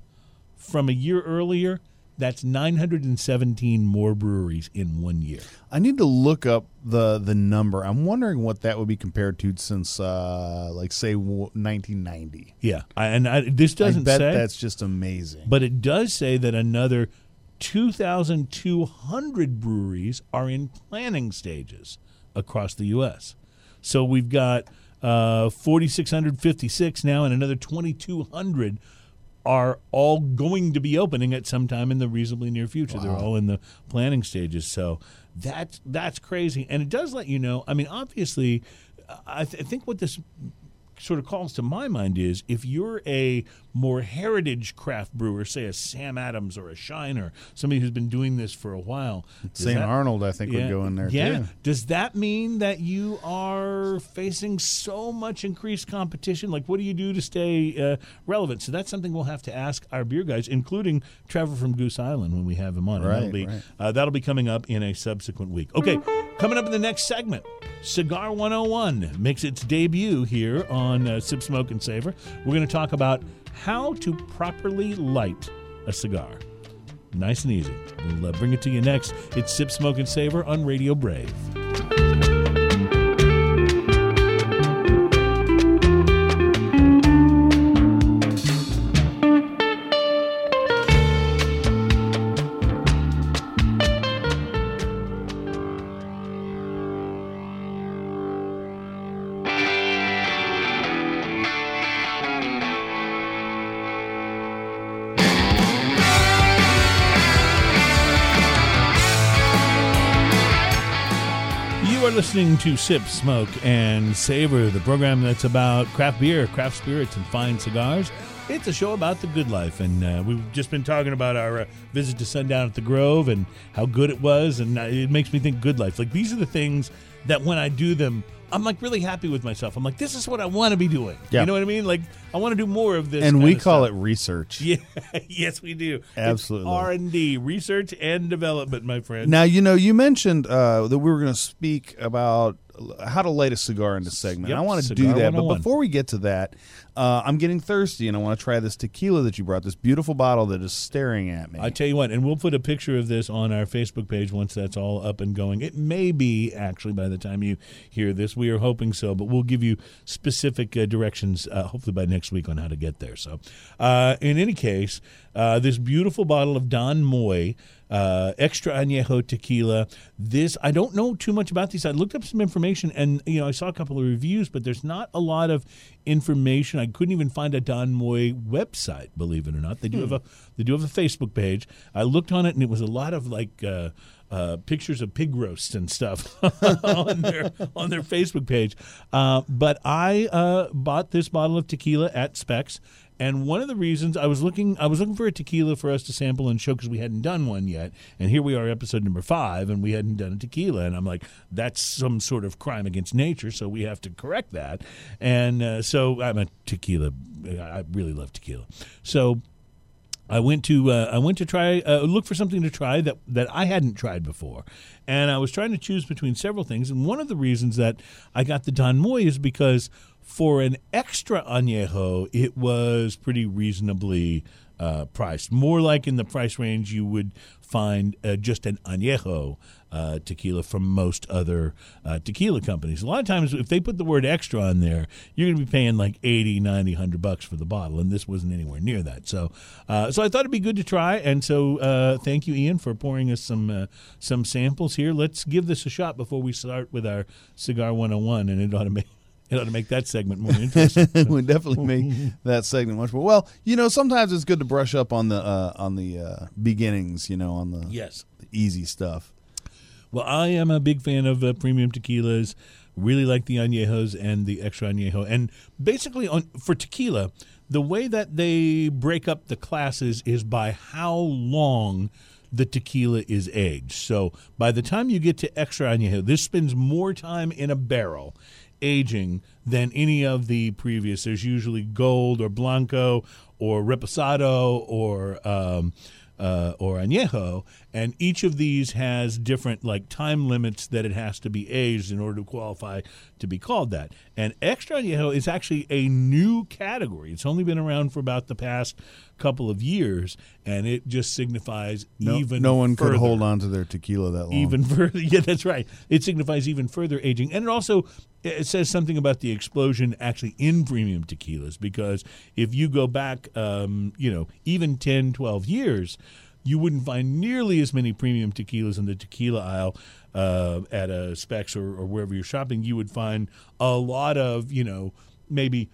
from a year earlier that's 917 more breweries in one year I need to look up the the number. I'm wondering what that would be compared to since, uh, like, say, 1990. yeah I, and I, this doesn't bet say that's just amazing. But it does say that another 2,200 breweries are in planning stages across the U.S. So we've got uh, 4,656 now, and another 2,200 are all going to be opening at some time in the reasonably near future. They're all in the planning stages. So that's that's crazy, and it does let you know. I mean, obviously, I, th- I think what this sort of calls to my mind is if you're a more heritage craft brewer, say a Sam Adams or a Shiner, somebody who's been doing this for a while, that- Arnold, I think, would go in there, yeah. too. Does that mean that you are facing so much increased competition? Like, what do you do to stay uh, relevant? So that's something we'll have to ask our beer guys, including Trevor from Goose Island when we have him on. Right, that'll be right. uh, that'll be coming up in a subsequent week. Okay, coming up in the next segment, Cigar 101 makes its debut here on uh, Sip, Smoke, and Savor. We're going to talk about how to properly light a cigar. Nice and easy. We'll uh, bring it to you next. It's Sip, Smoke, and Savor on Radio Brave. Listening to Sip, Smoke, and Savor, the program that's about craft beer, craft spirits, and fine cigars. It's a show about the good life, and uh, we've just been talking about our uh, visit to Sundown at the Grove and how good it was, and uh, it makes me think good life. Like these are the things that when I do them, I'm like really happy with myself. I'm like, this is what I want to be doing. Yeah. You know what I mean? Like I want to do more of this. and we call stuff. it research. Yeah, [laughs] yes, we do. Absolutely. R and D, research and development, my friend. Now, you know, you mentioned uh, that we were going to speak about how to light a cigar in this segment. Yep, I want to do that, but before we get to that, uh, I'm getting thirsty and I want to try this tequila that you brought, this beautiful bottle that is staring at me. I tell you what, and we'll put a picture of this on our Facebook page once that's all up and going. It may be actually by the time you hear this. We are hoping so, but we'll give you specific uh, directions uh, hopefully by next week on how to get there. So, uh, in any case, uh, this beautiful bottle of Don Moy. Uh, extra añejo tequila. This I don't know too much about these. I looked up some information, and you know I saw a couple of reviews, but there's not a lot of information. I couldn't even find a Don Moy website. Believe it or not, they do have a they do have a Facebook page. I looked on it, and it was a lot of like. Uh, uh, pictures of pig roasts and stuff [laughs] on their on their Facebook page, uh, but I uh, bought this bottle of tequila at Spec's, and one of the reasons I was looking I was looking for a tequila for us to sample and show because we hadn't done one yet, and here we are, episode number five, and we hadn't done a tequila, and I'm like, that's some sort of crime against nature, so we have to correct that, and uh, so I'm a tequila. I really love tequila, so. I went to uh, I went to try uh, look for something to try that that I hadn't tried before, and I was trying to choose between several things. And one of the reasons that I got the Don Moy is because for an extra añejo, it was pretty reasonably uh, priced, more like in the price range you would find uh, just an añejo uh, tequila from most other uh, tequila companies. A lot of times, if they put the word extra on there, you're going to be paying like 80, 90, 100 bucks for the bottle, and this wasn't anywhere near that. So, uh, so I thought it'd be good to try, and so uh, thank you, Ian, for pouring us some some samples here. Let's give this a shot before we start with our cigar 101, and it ought to make. It ought to make that segment more interesting. [laughs] it would definitely make that segment much more. Well, you know, sometimes it's good to brush up on the uh, on the uh, beginnings. You know, on the, yes. the easy stuff. Well, I am a big fan of uh, premium tequilas. Really like the añejos and the extra añejo. And basically, on for tequila, the way that they break up the classes is by how long the tequila is aged. So by the time you get to extra añejo, this spends more time in a barrel aging than any of the previous. There's usually gold or blanco or reposado or um, uh, or añejo, and each of these has different like time limits that it has to be aged in order to qualify to be called that. And extra añejo is actually a new category. It's only been around for about the past couple of years, and it just signifies No, even no one further could hold on to their tequila that long. even [laughs] further. Yeah, that's right. It signifies even further aging, and it also it says something about the explosion actually in premium tequilas because if you go back, um, you know, even 10, 12 years, you wouldn't find nearly as many premium tequilas in the tequila aisle uh, at a Spec's or, or wherever you're shopping. You would find a lot of, you know, maybe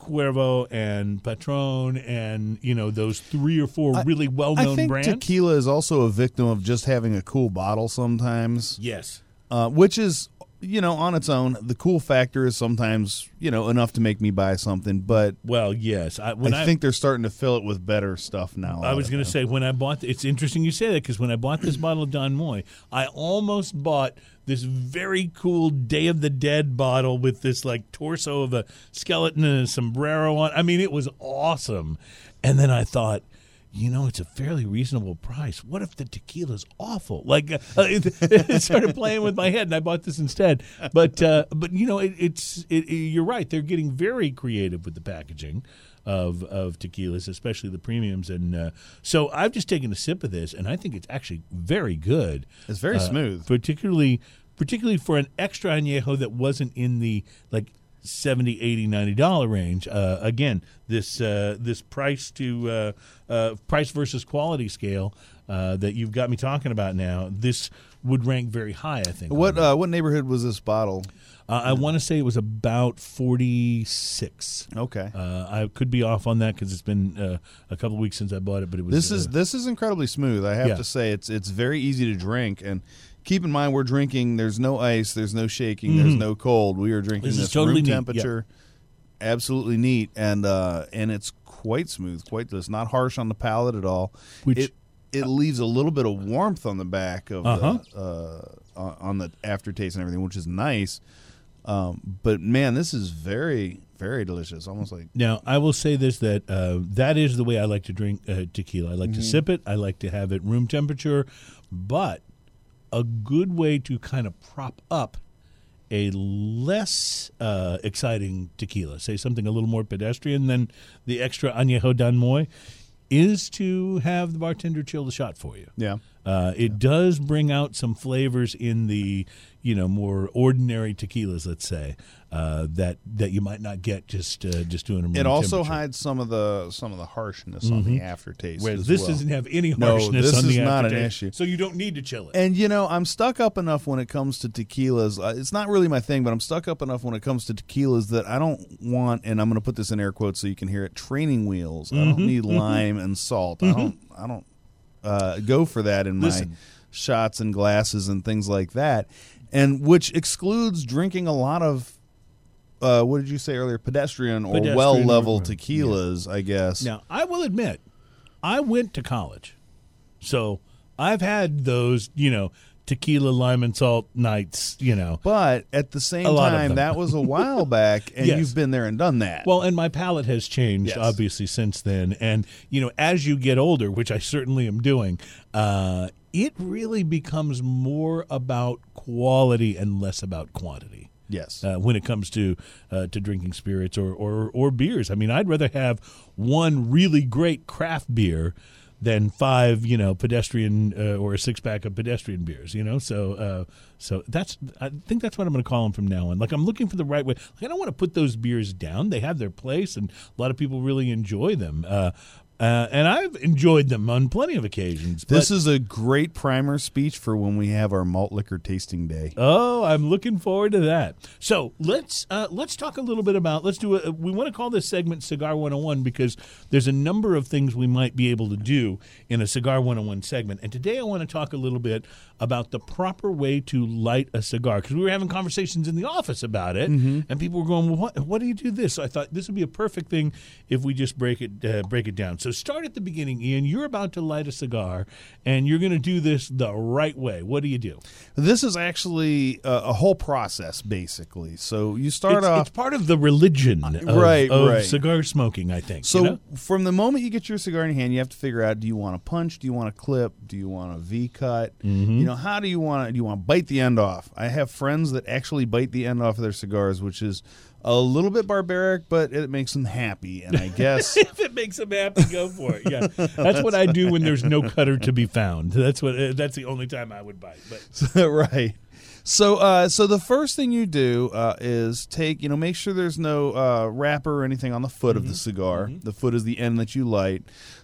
Cuervo and Patron and you know those three or four really well-known brands. tequila is also a victim of just having a cool bottle sometimes, yes. uh, which is you know on its own. The cool factor is sometimes you know enough to make me buy something, but Well, yes. I, when I, think they're starting to fill it with better stuff now. I was going to say when I bought. It's interesting you say that because when I bought this bottle of Don Moy, I almost bought this very cool Day of the Dead bottle with this like torso of a skeleton and a sombrero on. I mean, it was awesome. And then I thought. You know, it's a fairly reasonable price. What if the tequila's awful? Like, uh, it, [laughs] it started playing with my head, and I bought this instead. But, uh, but you know, it, it's it, you're right. They're getting very creative with the packaging of of tequilas, especially the premiums. And uh, so I've just taken a sip of this, and I think it's actually very good. It's very Uh, smooth. particularly particularly for an extra añejo that wasn't in the like 70 80 90 dollar range uh, again this uh, this price to uh, uh, price versus quality scale uh, that you've got me talking about now this would rank very high i think What uh, what neighborhood was this bottle? Uh, I want to say it was about 46. Okay. Uh, I could be off on that because it's been uh, a couple weeks since I bought it, but it was. This is uh, this is incredibly smooth. I have Yeah. to say it's it's very easy to drink and keep in mind we're drinking there's no ice, there's no shaking, there's no cold. We are drinking Mm-hmm. This this, totally room neat, temperature. Absolutely neat and uh and it's quite smooth, quite it's not harsh on the palate at all. Which- it it leaves a little bit of warmth on the back of Uh-huh. the, uh on the aftertaste and everything, which is nice. Um, but man, this is very very delicious. Almost like Now, I will say this: that uh, that is the way I like to drink uh, tequila. I like Mm-hmm. to sip it. I like to have it room temperature, but a good way to kind of prop up a less uh, exciting tequila, say something a little more pedestrian than the extra añejo Don Moy, is to have the bartender chill the shot for you. yeah. Uh, it does bring out some flavors in the you know more ordinary tequilas, let's say uh, that that you might not get just uh, just doing them. It also hides some of the some of the harshness on the aftertaste. Whereas as this well. doesn't have any harshness. No, this on the is not an aftertaste, issue. so you don't need to chill it. And you know, I'm stuck up enough when it comes to tequilas. Uh, It's not really my thing, but I'm stuck up enough when it comes to tequilas that I don't want. And I'm going to put this in air quotes so you can hear it. Training wheels. I Mm-hmm, don't need lime and salt. I don't. I don't uh, go for that in my shots and glasses and things like that. And which excludes drinking a lot of. Uh, what did you say earlier? Pedestrian or Pedestrian well level or- tequilas, I guess. Now, I will admit, I went to college, so I've had those, you know, tequila, lime, and salt nights. You know, But at the same A lot of time, that was a while back, [laughs] and Yes. you've been there and done that. Well, and my palate has changed Yes. obviously since then, and you know, as you get older, which I certainly am doing, uh, it really becomes more about quality and less about quantity. yes. Uh, when it comes to uh, to drinking spirits or, or or beers, I mean, I'd rather have one really great craft beer than five, you know, pedestrian uh, or a six pack of pedestrian beers. You know, so uh, so that's I think that's what I'm going to call them from now on. Like I'm looking for the right way. Like I don't want to put those beers down. They have their place, and a lot of people really enjoy them. Uh, uh, and I've enjoyed them on plenty of occasions. This is a great primer speech for when we have our malt liquor tasting day. Oh, I'm looking forward to that. So let's uh, let's talk a little bit about. Let's do. A, we want to call this segment Cigar 101 because there's a number of things we might be able to do in a Cigar 101 segment. And today I want to talk a little bit about the proper way to light a cigar because we were having conversations in the office about it, and people were going, well, "What? What do you do this?" So I thought this would be a perfect thing if we just break it uh, break it down. So start at the beginning, Ian. You're about to light a cigar, and you're going to do this the right way. What do you do? This is actually a, a whole process, basically. So you start it's, off. it's part of the religion of, Right, of right. cigar smoking, I think. So you know? from the moment you get your cigar in your hand, you have to figure out: do you want a punch? Do you want a clip? Do you want a V cut? Mm-hmm. You know, how do you want to? Do you want to bite the end off? I have friends that actually bite the end off of their cigars, which is a little bit barbaric, but it makes them happy. And I guess [laughs] if it makes them happy, go for it. Yeah, that's what I do when there's no cutter to be found. That's what. uh, That's the only time I would bite. But [laughs] right. So, uh, so the first thing you do uh, is take, you know, make sure there's no uh, wrapper or anything on the foot of the cigar. The foot is the end that you light.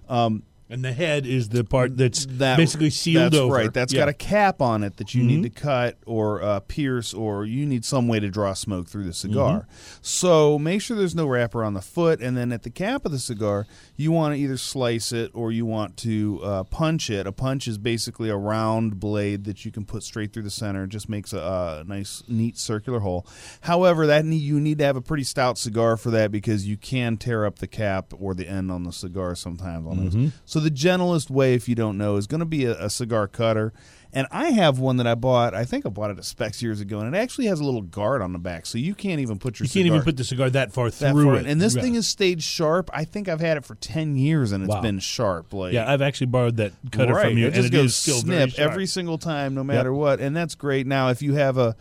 Um, and the head is the part that's that basically sealed that's over. right. That's Yeah. Mm-hmm. got a cap on it that you need to cut or uh, pierce, or you need some way to draw smoke through the cigar. Mm-hmm. So make sure there's no wrapper on the foot, and then at the cap of the cigar, you want to either slice it or you want to uh, punch it. A punch is basically a round blade that you can put straight through the center. It just makes a, uh nice, neat circular hole. However, that need, you need to have a pretty stout cigar for that because you can tear up the cap or the end on the cigar sometimes on those. So the gentlest way, if you don't know, is going to be a, a cigar cutter. And I have one that I bought. I think I bought it at Spec's years ago, and it actually has a little guard on the back, so you can't even put your You can't cigar even put the cigar that far that through far it. And this Yeah. thing has stayed sharp. I think I've had it for ten years, and it's Wow. been sharp. Like Yeah, I've actually borrowed that cutter right. from you, It and just it goes is snip every single time, no matter what, and that's great. Now, if you have a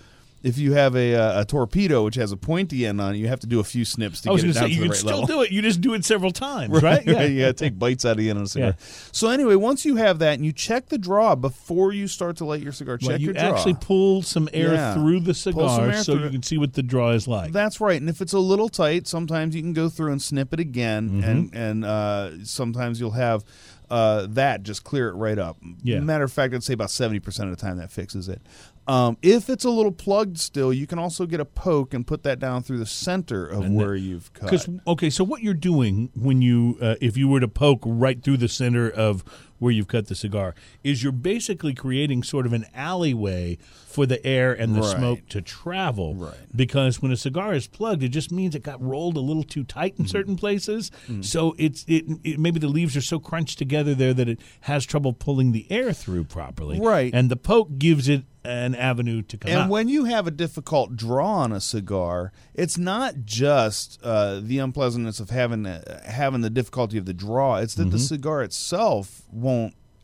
if you have a, uh, a torpedo which has a pointy end on it, you have to do a few snips to I was get going it to down say to you the can right still level. do it. You just do it several times, [laughs] right? Yeah, you take bites out of the end of the cigar. Yeah. So anyway, once you have that, and you check the draw before you start to light your cigar. Check Well, you your draw. actually pull some air Yeah. through the cigar so through you can see what the draw is like. That's right, and if it's a little tight, sometimes you can go through and snip it again, Mm-hmm. and and uh, sometimes you'll have uh, that just clear it right up. Yeah. Matter of fact, I'd say about seventy percent of the time that fixes it. Um, if it's a little plugged still, you can also get a poke and put that down through the center of And where you've cut. Because okay, so what you're doing when you, uh, if you were to poke right through the center of where you've cut the cigar, is you're basically creating sort of an alleyway for the air and the Right. smoke to travel. Right. Because when a cigar is plugged, it just means it got rolled a little too tight Mm-hmm. in certain places. So it's it, it maybe the leaves are so crunched together there that it has trouble pulling the air through properly. Right. And the poke gives it an avenue to come out. And out. when you have a difficult draw on a cigar, it's not just uh, the unpleasantness of having uh, having the difficulty of the draw. It's that the Mm-hmm. cigar itself won't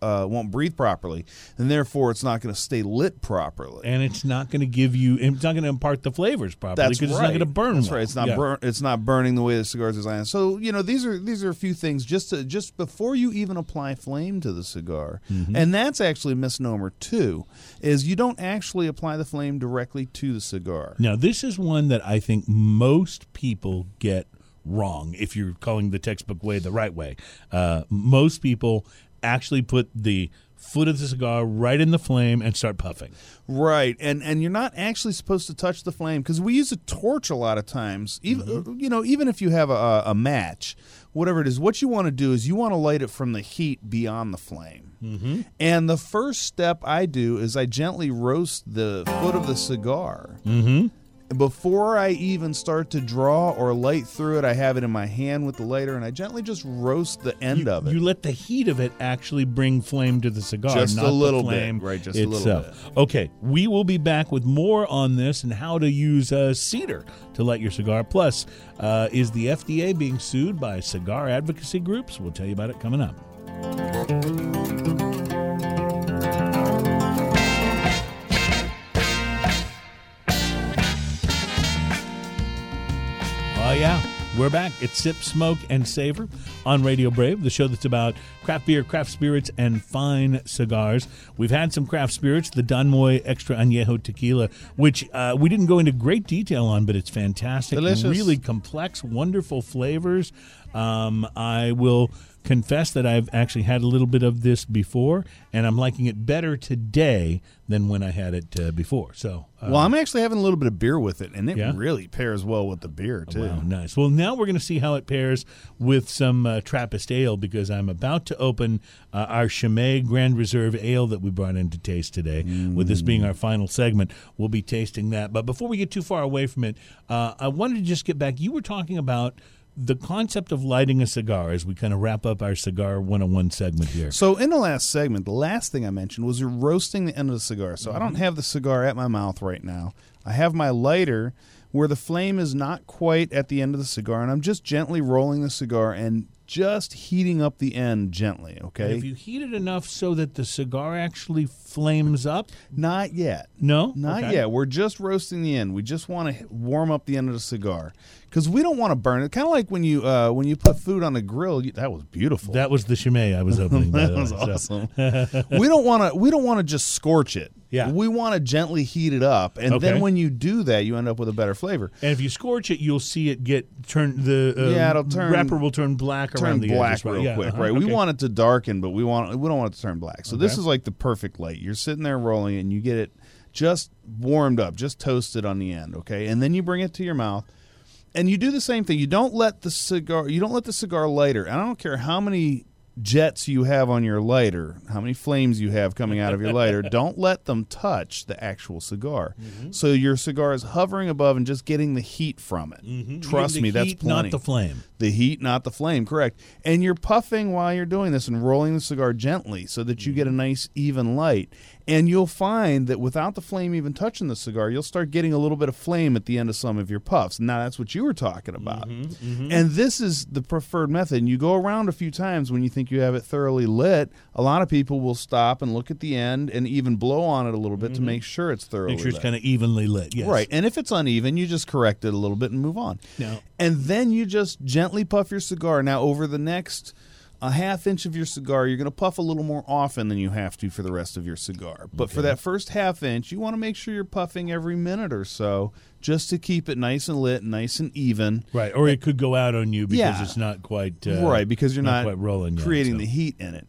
uh, won't breathe properly, and therefore it's not going to stay lit properly. and it's not going to give you it's not going to impart the flavors properly because right. it's not going to burn That's well. right. It's not Yeah. burn. It's not burning the way the cigar is designed. So you know these are these are a few things just to, just before you even apply flame to the cigar, Mm-hmm. and that's actually a misnomer too. Is you don't actually apply the flame directly to the cigar. Now, this is one that I think most people get wrong if you're calling the textbook way the right way. Uh, most people actually put the foot of the cigar right in the flame and start puffing. Right, and and you're not actually supposed to touch the flame because we use a torch a lot of times. Even Mm-hmm. you know, even if you have a, a match, whatever it is, what you want to do is you want to light it from the heat beyond the flame. Mm-hmm. And the first step I do is I gently roast the foot of the cigar. Mm-hmm. Before I even start to draw or light through it, I have it in my hand with the lighter, and I gently just roast the end You, of it. you let the heat of it actually bring flame to the cigar, Just a not little the bit, flame right, just a little itself. Okay, we will be back with more on this and how to use uh, cedar to light your cigar. Plus, uh, is the FDA being sued by cigar advocacy groups? We'll tell you about it coming up. Oh, yeah. We're back. It's Sip, Smoke, and Savor on Radio Brave, the show that's about craft beer, craft spirits, and fine cigars. We've had some craft spirits, the Don Moy Extra Añejo Tequila, which uh, we didn't go into great detail on, but it's fantastic. Delicious. Really complex, wonderful flavors. Um, I will confess that I've actually had a little bit of this before, and I'm liking it better today than when I had it uh, before. So, uh, Well, I'm actually having a little bit of beer with it, and it Yeah? really pairs well with the beer too. Wow, nice. Well, now we're going to see how it pairs with some uh, Trappist ale because I'm about to open uh, our Chimay Grand Reserve ale that we brought in to taste today. With this being our final segment, we'll be tasting that. But before we get too far away from it, uh, I wanted to just get back. You were talking about the concept of lighting a cigar as we kind of wrap up our Cigar 101 segment here. So in the last segment, the last thing I mentioned was roasting the end of the cigar. So I don't mm-hmm. have the cigar at my mouth right now. I have my lighter where the flame is not quite at the end of the cigar, and I'm just gently rolling the cigar and just heating up the end gently. Okay, if you heat it enough so that the cigar actually flames up, not yet. no, Not Okay. yet. We're just roasting the end. We just want to warm up the end of the cigar because we don't want to burn it. Kind of like when you uh, when you put food on the grill. You, that was beautiful. That was the Chimay I was opening. [laughs] that was way, so- awesome. [laughs] we don't want to. We don't want to just scorch it. Yeah. We want to gently heat it up, and Okay. then when you do that, you end up with a better flavor. And if you scorch it, you'll see it get turn the uh, Yeah, it'll turn- wrapper will turn black Turn black edges, real Yeah, quick, uh-huh, right? We want it to darken, but we want we don't want it to turn black. So this is like the perfect light. You're sitting there rolling it, and you get it just warmed up, just toasted on the end, okay? And then you bring it to your mouth. And you do the same thing. You don't let the cigar you don't let the cigar lighter. And I don't care how many jets you have on your lighter, how many flames you have coming out of your lighter, [laughs] don't let them touch the actual cigar. Mm-hmm. So your cigar is hovering above and just getting the heat from it. Mhm. Trust me, that's plenty. not the flame. The heat, not the flame, correct. And you're puffing while you're doing this and rolling the cigar gently so that you get a nice even light. And you'll find that without the flame even touching the cigar, you'll start getting a little bit of flame at the end of some of your puffs. Now that's what you were talking about. Mm-hmm, mm-hmm. And this is the preferred method. And you go around a few times when you think you have it thoroughly lit. A lot of people will stop and look at the end and even blow on it a little bit to mm-hmm. make sure it's thoroughly Make sure it's kind of evenly lit. Yes. Right. And if it's uneven, you just correct it a little bit and move on. Now- And then you just gently puff your cigar. Now, over the next a half inch of your cigar, you're going to puff a little more often than you have to for the rest of your cigar. But for that first half inch, you want to make sure you're puffing every minute or so just to keep it nice and lit, nice and even. Right. Or it could go out on you because Yeah. it's not quite uh, right, because you're not, quite rolling yet, creating so. the heat in it.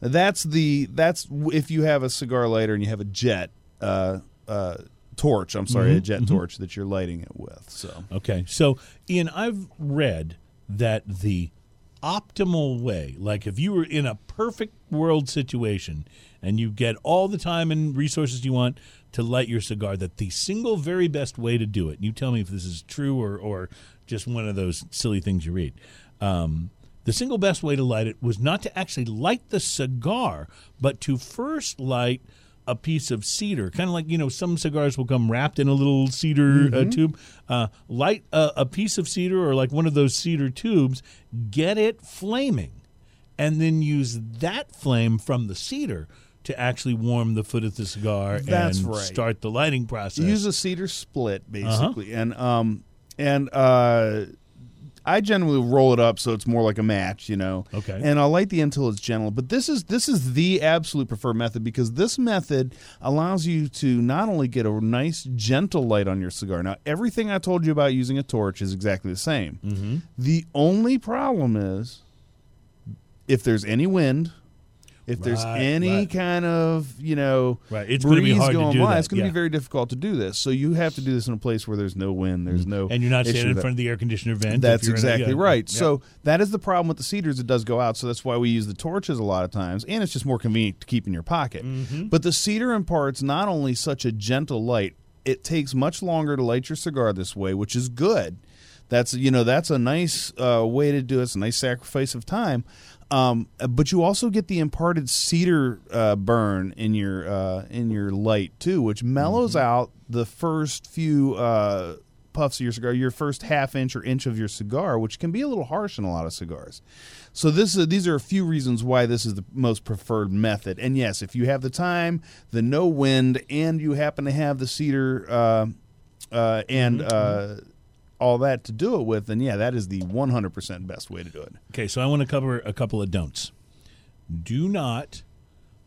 That's the that's if you have a cigar lighter and you have a jet uh, uh, torch. I'm sorry, Mm-hmm. a jet torch that you're lighting it with. So Okay. So, Ian, I've read that the optimal way, like if you were in a perfect world situation and you get all the time and resources you want to light your cigar, that the single very best way to do it, you tell me if this is true or, or just one of those silly things you read. Um, the single best way to light it was not to actually light the cigar, but to first light a piece of cedar, kind of like you know some cigars will come wrapped in a little cedar uh, tube. Uh, light a, a piece of cedar or like one of those cedar tubes, get it flaming, and then use that flame from the cedar to actually warm the foot of the cigar That's and right. start the lighting process. use a cedar split Uh-huh. basically, and um and uh. I generally roll it up so it's more like a match, you know. Okay. And I'll light the end until it's gentle. But this is this is the absolute preferred method because this method allows you to not only get a nice gentle light on your cigar. Now everything I told you about using a torch is exactly the same. Mm-hmm. The only problem is if there's any wind, if there's Right, any right. kind of you know Right, it's gonna be breeze to going do by, that, it's going to yeah. be very difficult to do this. So you have to do this in a place where there's no wind, there's no Mm-hmm. and you're not standing in front of the air conditioner vent. that's you're a- exactly yeah, right. yeah. So that is the problem with the cedars; it does go out. So that's why we use the torches a lot of times, and it's just more convenient to keep in your pocket. Mm-hmm. But the cedar imparts not only such a gentle light; it takes much longer to light your cigar this way, which is good. That's you know that's a nice uh, way to do it. It's a nice sacrifice of time. Um, but you also get the imparted cedar uh, burn in your uh, in your light too, which mellows Mm-hmm. out the first few uh, puffs of your cigar, your first half inch or inch of your cigar, which can be a little harsh in a lot of cigars. So this is, these are a few reasons why this is the most preferred method. And yes, if you have the time, the no wind, and you happen to have the cedar uh, uh, and uh, all that to do it with, then yeah, that is the 100% best way to do it. Okay, so I want to cover a couple of don'ts. Do not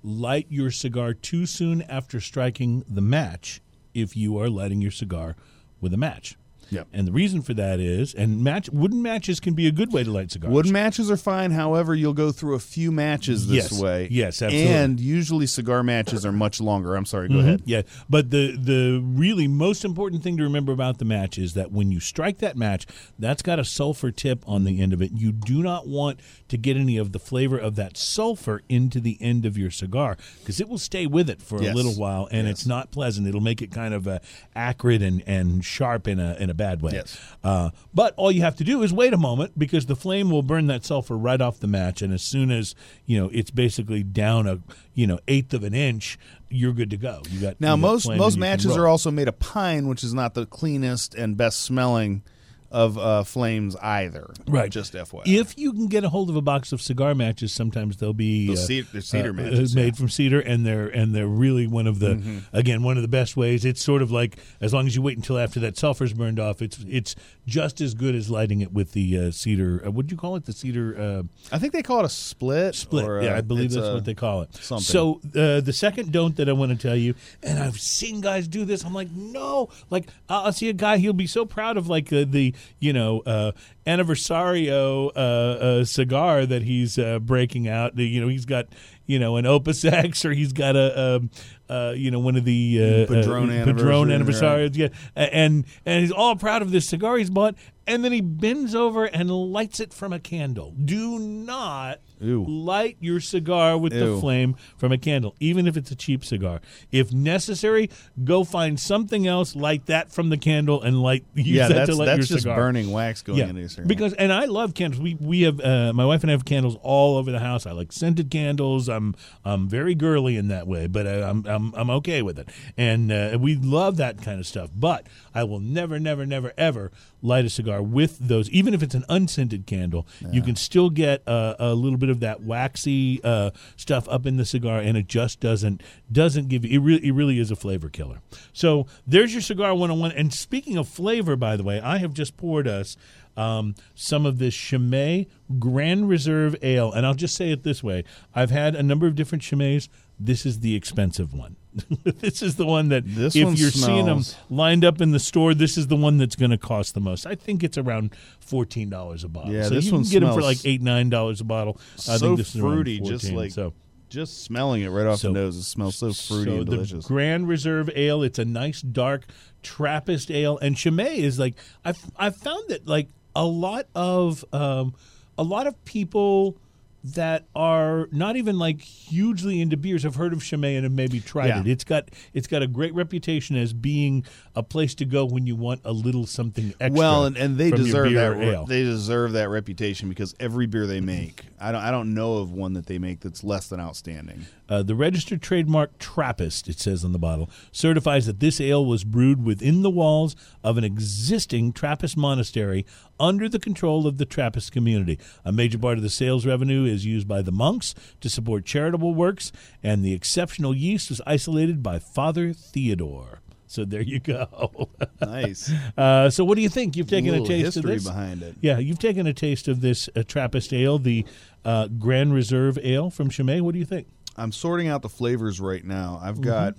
light your cigar too soon after striking the match if you are lighting your cigar with a match. Yep. And the reason for that is, and match wooden matches can be a good way to light cigars. Wooden matches are fine. However, you'll go through a few matches this Yes. way. Yes, absolutely. And usually cigar matches are much longer. I'm sorry. Go Mhm. ahead. Yeah, but the the really most important thing to remember about the match is that when you strike that match, that's got a sulfur tip on the end of it. You do not want to get any of the flavor of that sulfur into the end of your cigar because it will stay with it for Yes. a little while, and Yes. it's not pleasant. It'll make it kind of uh, acrid and, and sharp in a in a bad way. Yes. Uh, but all you have to do is wait a moment because the flame will burn that sulfur right off the match, and as soon as you know it's basically down a you know eighth of an inch, you're good to go. You got Now you most flame most and you can matches are also made of pine, which is not the cleanest and best smelling of uh, flames either. Right. Just FYI. If you can get a hold of a box of cigar matches, sometimes they'll be Those uh, ce- they're cedar uh, matches, made yeah. Mm-hmm. from cedar, and they're and they're really one of the again one of the best ways. It's sort of like as long as you wait until after that sulfur's burned off, it's it's just as good as lighting it with the uh, cedar. Uh, what do you call it? The cedar. Uh, I think they call it a split. split. or, yeah, I believe that's what they call it. something. So uh, the second don't that I want to tell you, and I've seen guys do this. I'm like, no, like I'll I'll see a guy. He'll be so proud of like uh, the you know uh, anniversario uh, uh, cigar that he's uh, breaking out. You know, he's got you know an Opus [laughs] X or he's got a. Um, uh, you know, one of the uh, Padron uh, anniversary, right. yeah, and and he's all proud of this cigar he's bought, and then he bends over and lights it from a candle. Do not Ew. light your cigar with the flame from a candle, even if it's a cheap cigar. If necessary, go find something else, light that from the candle, and light [laughs] use Yeah, that that's to light that's your just cigar. burning wax going Yeah, into cigar. because and I love candles. We we have uh, my wife and I have candles all over the house. I like scented candles. I'm I'm very girly in that way, but uh, I'm I'm I'm okay with it, and uh, we love that kind of stuff. But I will never, never, never, ever light a cigar with those, even if it's an unscented candle. You can still get a, a little bit of that waxy uh, stuff up in the cigar, and it just doesn't doesn't give you. It really it really is a flavor killer. So there's your cigar 101. And speaking of flavor, by the way, I have just poured us um, some of this Chimay Grand Reserve Ale. And I'll just say it this way I've had a number of different Chimays. This is the expensive one. [laughs] this is the one that, This if one you're seeing them lined up in the store, this is the one that's going to cost the most. I think it's around $14 a bottle. Yeah, so this you one can get them for like 8 $9 a bottle. I so think this is around fruity, just like so. just smelling it right off So- the nose. It smells so fruity so and the delicious. Grand Reserve Ale, it's a nice dark Trappist ale, and Chimay is like I've I've found that like a lot of um, a lot of people that are not even like hugely into beers have heard of Chimay and have maybe tried Yeah. it. It's got it's got a great reputation as being a place to go when you want a little something extra. well, and, and they deserve that. re- They deserve that reputation because every beer they make, I don't I don't know of one that they make that's less than outstanding. Uh, the registered trademark Trappist, it says on the bottle, certifies that this ale was brewed within the walls of an existing Trappist monastery under the control of the Trappist community. A major part of the sales revenue is used by the monks to support charitable works, and the exceptional yeast was isolated by Father Theodore. So there you go. Nice. [laughs] uh, so what do you think? You've taken a little taste of history this. behind it. Yeah, you've taken a taste of this uh, Trappist ale, the uh, Grand Reserve ale from Chimay. What do you think? I'm sorting out the flavors right now. I've got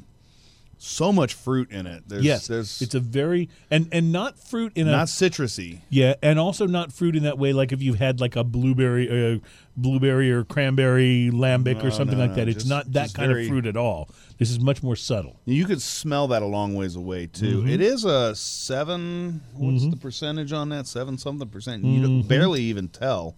so much fruit in it. There's, Mm-hmm. yes, there's it's a very and and not fruit in a not citrusy. yeah, and also not fruit in that way. Like if you've had like a blueberry, uh, blueberry or cranberry lambic No, or something no, like no, that. It's just- not that kind very- of fruit at all. This is much more subtle. You could smell that a long ways away too. Mm-hmm. It is a seven. What's the percentage on that? Seven something percent. You Mm-hmm. don't barely even tell.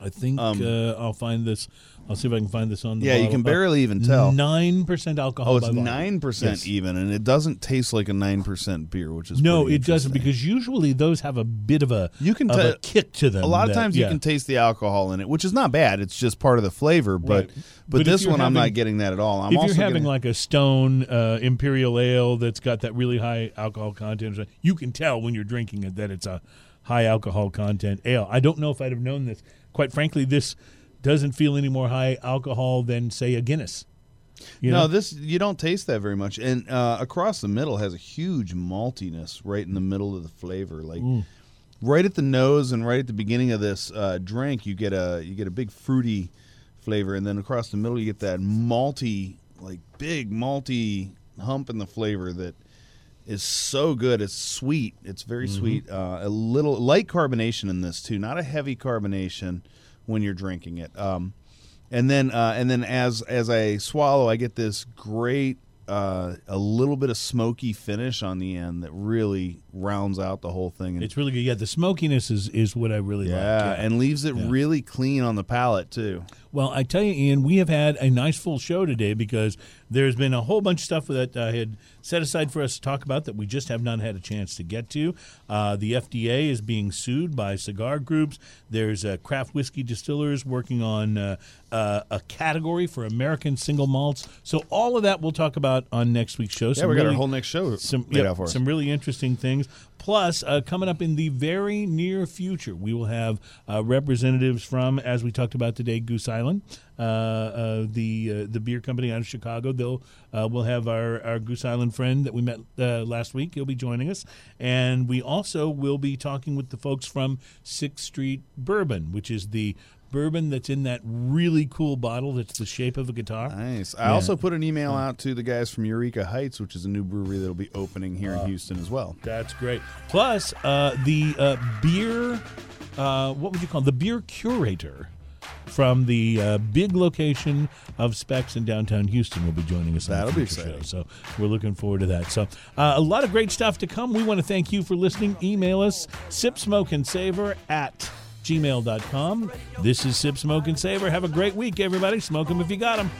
I think Um, uh, I'll find this. I'll see if I can find this on the. Yeah, you bottle. can Uh, barely even tell. Nine percent alcohol. Oh, it's by volume. nine percent Yes. even, and it doesn't taste like a nine percent beer, which is No, pretty it doesn't interesting. because usually those have a bit of a You can of a tell- kick to them. a lot of that- times you can taste the alcohol in it, which is not bad. It's just part of the flavor. But Right. but, But if this you're one I'm not having- getting that at all. I'm if also you're having getting, like a stone uh, imperial ale that's got that really high alcohol content, you can tell when you're drinking it that it's a high alcohol content ale. I don't know if I'd have known this. Quite frankly, this doesn't feel any more high alcohol than say a Guinness. You no, know? this you don't taste that very much, and uh, across the middle has a huge maltiness right in the middle of the flavor, like right at the nose and right at the beginning of this uh, drink. You get a you get a big fruity flavor, and then across the middle you get that malty, like big malty hump in the flavor that is so good. It's sweet. It's very Mm-hmm. sweet. Uh, a little light carbonation in this too, not a heavy carbonation when you're drinking it. Um, and then uh, and then as as I swallow, I get this great uh, a little bit of smoky finish on the end that really rounds out the whole thing. And, It's really good. Yeah, the smokiness is, is what I really yeah, like. and leaves it Yeah. really clean on the palate too. Well, I tell you, Ian, we have had a nice full show today because there's been a whole bunch of stuff that I had set aside for us to talk about that we just have not had a chance to get to. Uh, the FDA is being sued by cigar groups. There's uh, craft whiskey distillers working on uh, uh, a category for American single malts. So all of that we'll talk about on next week's show. Yeah, Some we got our whole next show some yep, out for us. some really interesting things. Plus, uh, coming up in the very near future, we will have uh, representatives from, as we talked about today, Goose Island, uh, uh, the uh, the beer company out of Chicago. They'll uh, we'll have our, our Goose Island friend that we met last week. He'll be joining us, and we also will be talking with the folks from Sixth Street Bourbon, which is the bourbon that's in that really cool bottle that's the shape of a guitar. Nice. I Yeah. also put an email out to the guys from Eureka Heights, which is a new brewery that'll be opening here Uh, in Houston as well. That's great. Plus, uh, the uh, beer, uh, what would you call it? the beer curator from the uh, big location of Spec's in downtown Houston will be joining us. That'll be exciting. Show. So we're looking forward to that. So uh, a lot of great stuff to come. We want to thank you for listening. Email us sip smoke and savor at gmail.com. This is Sip Smoke and Savor. Have a great week, everybody. Smoke them if you got 'em.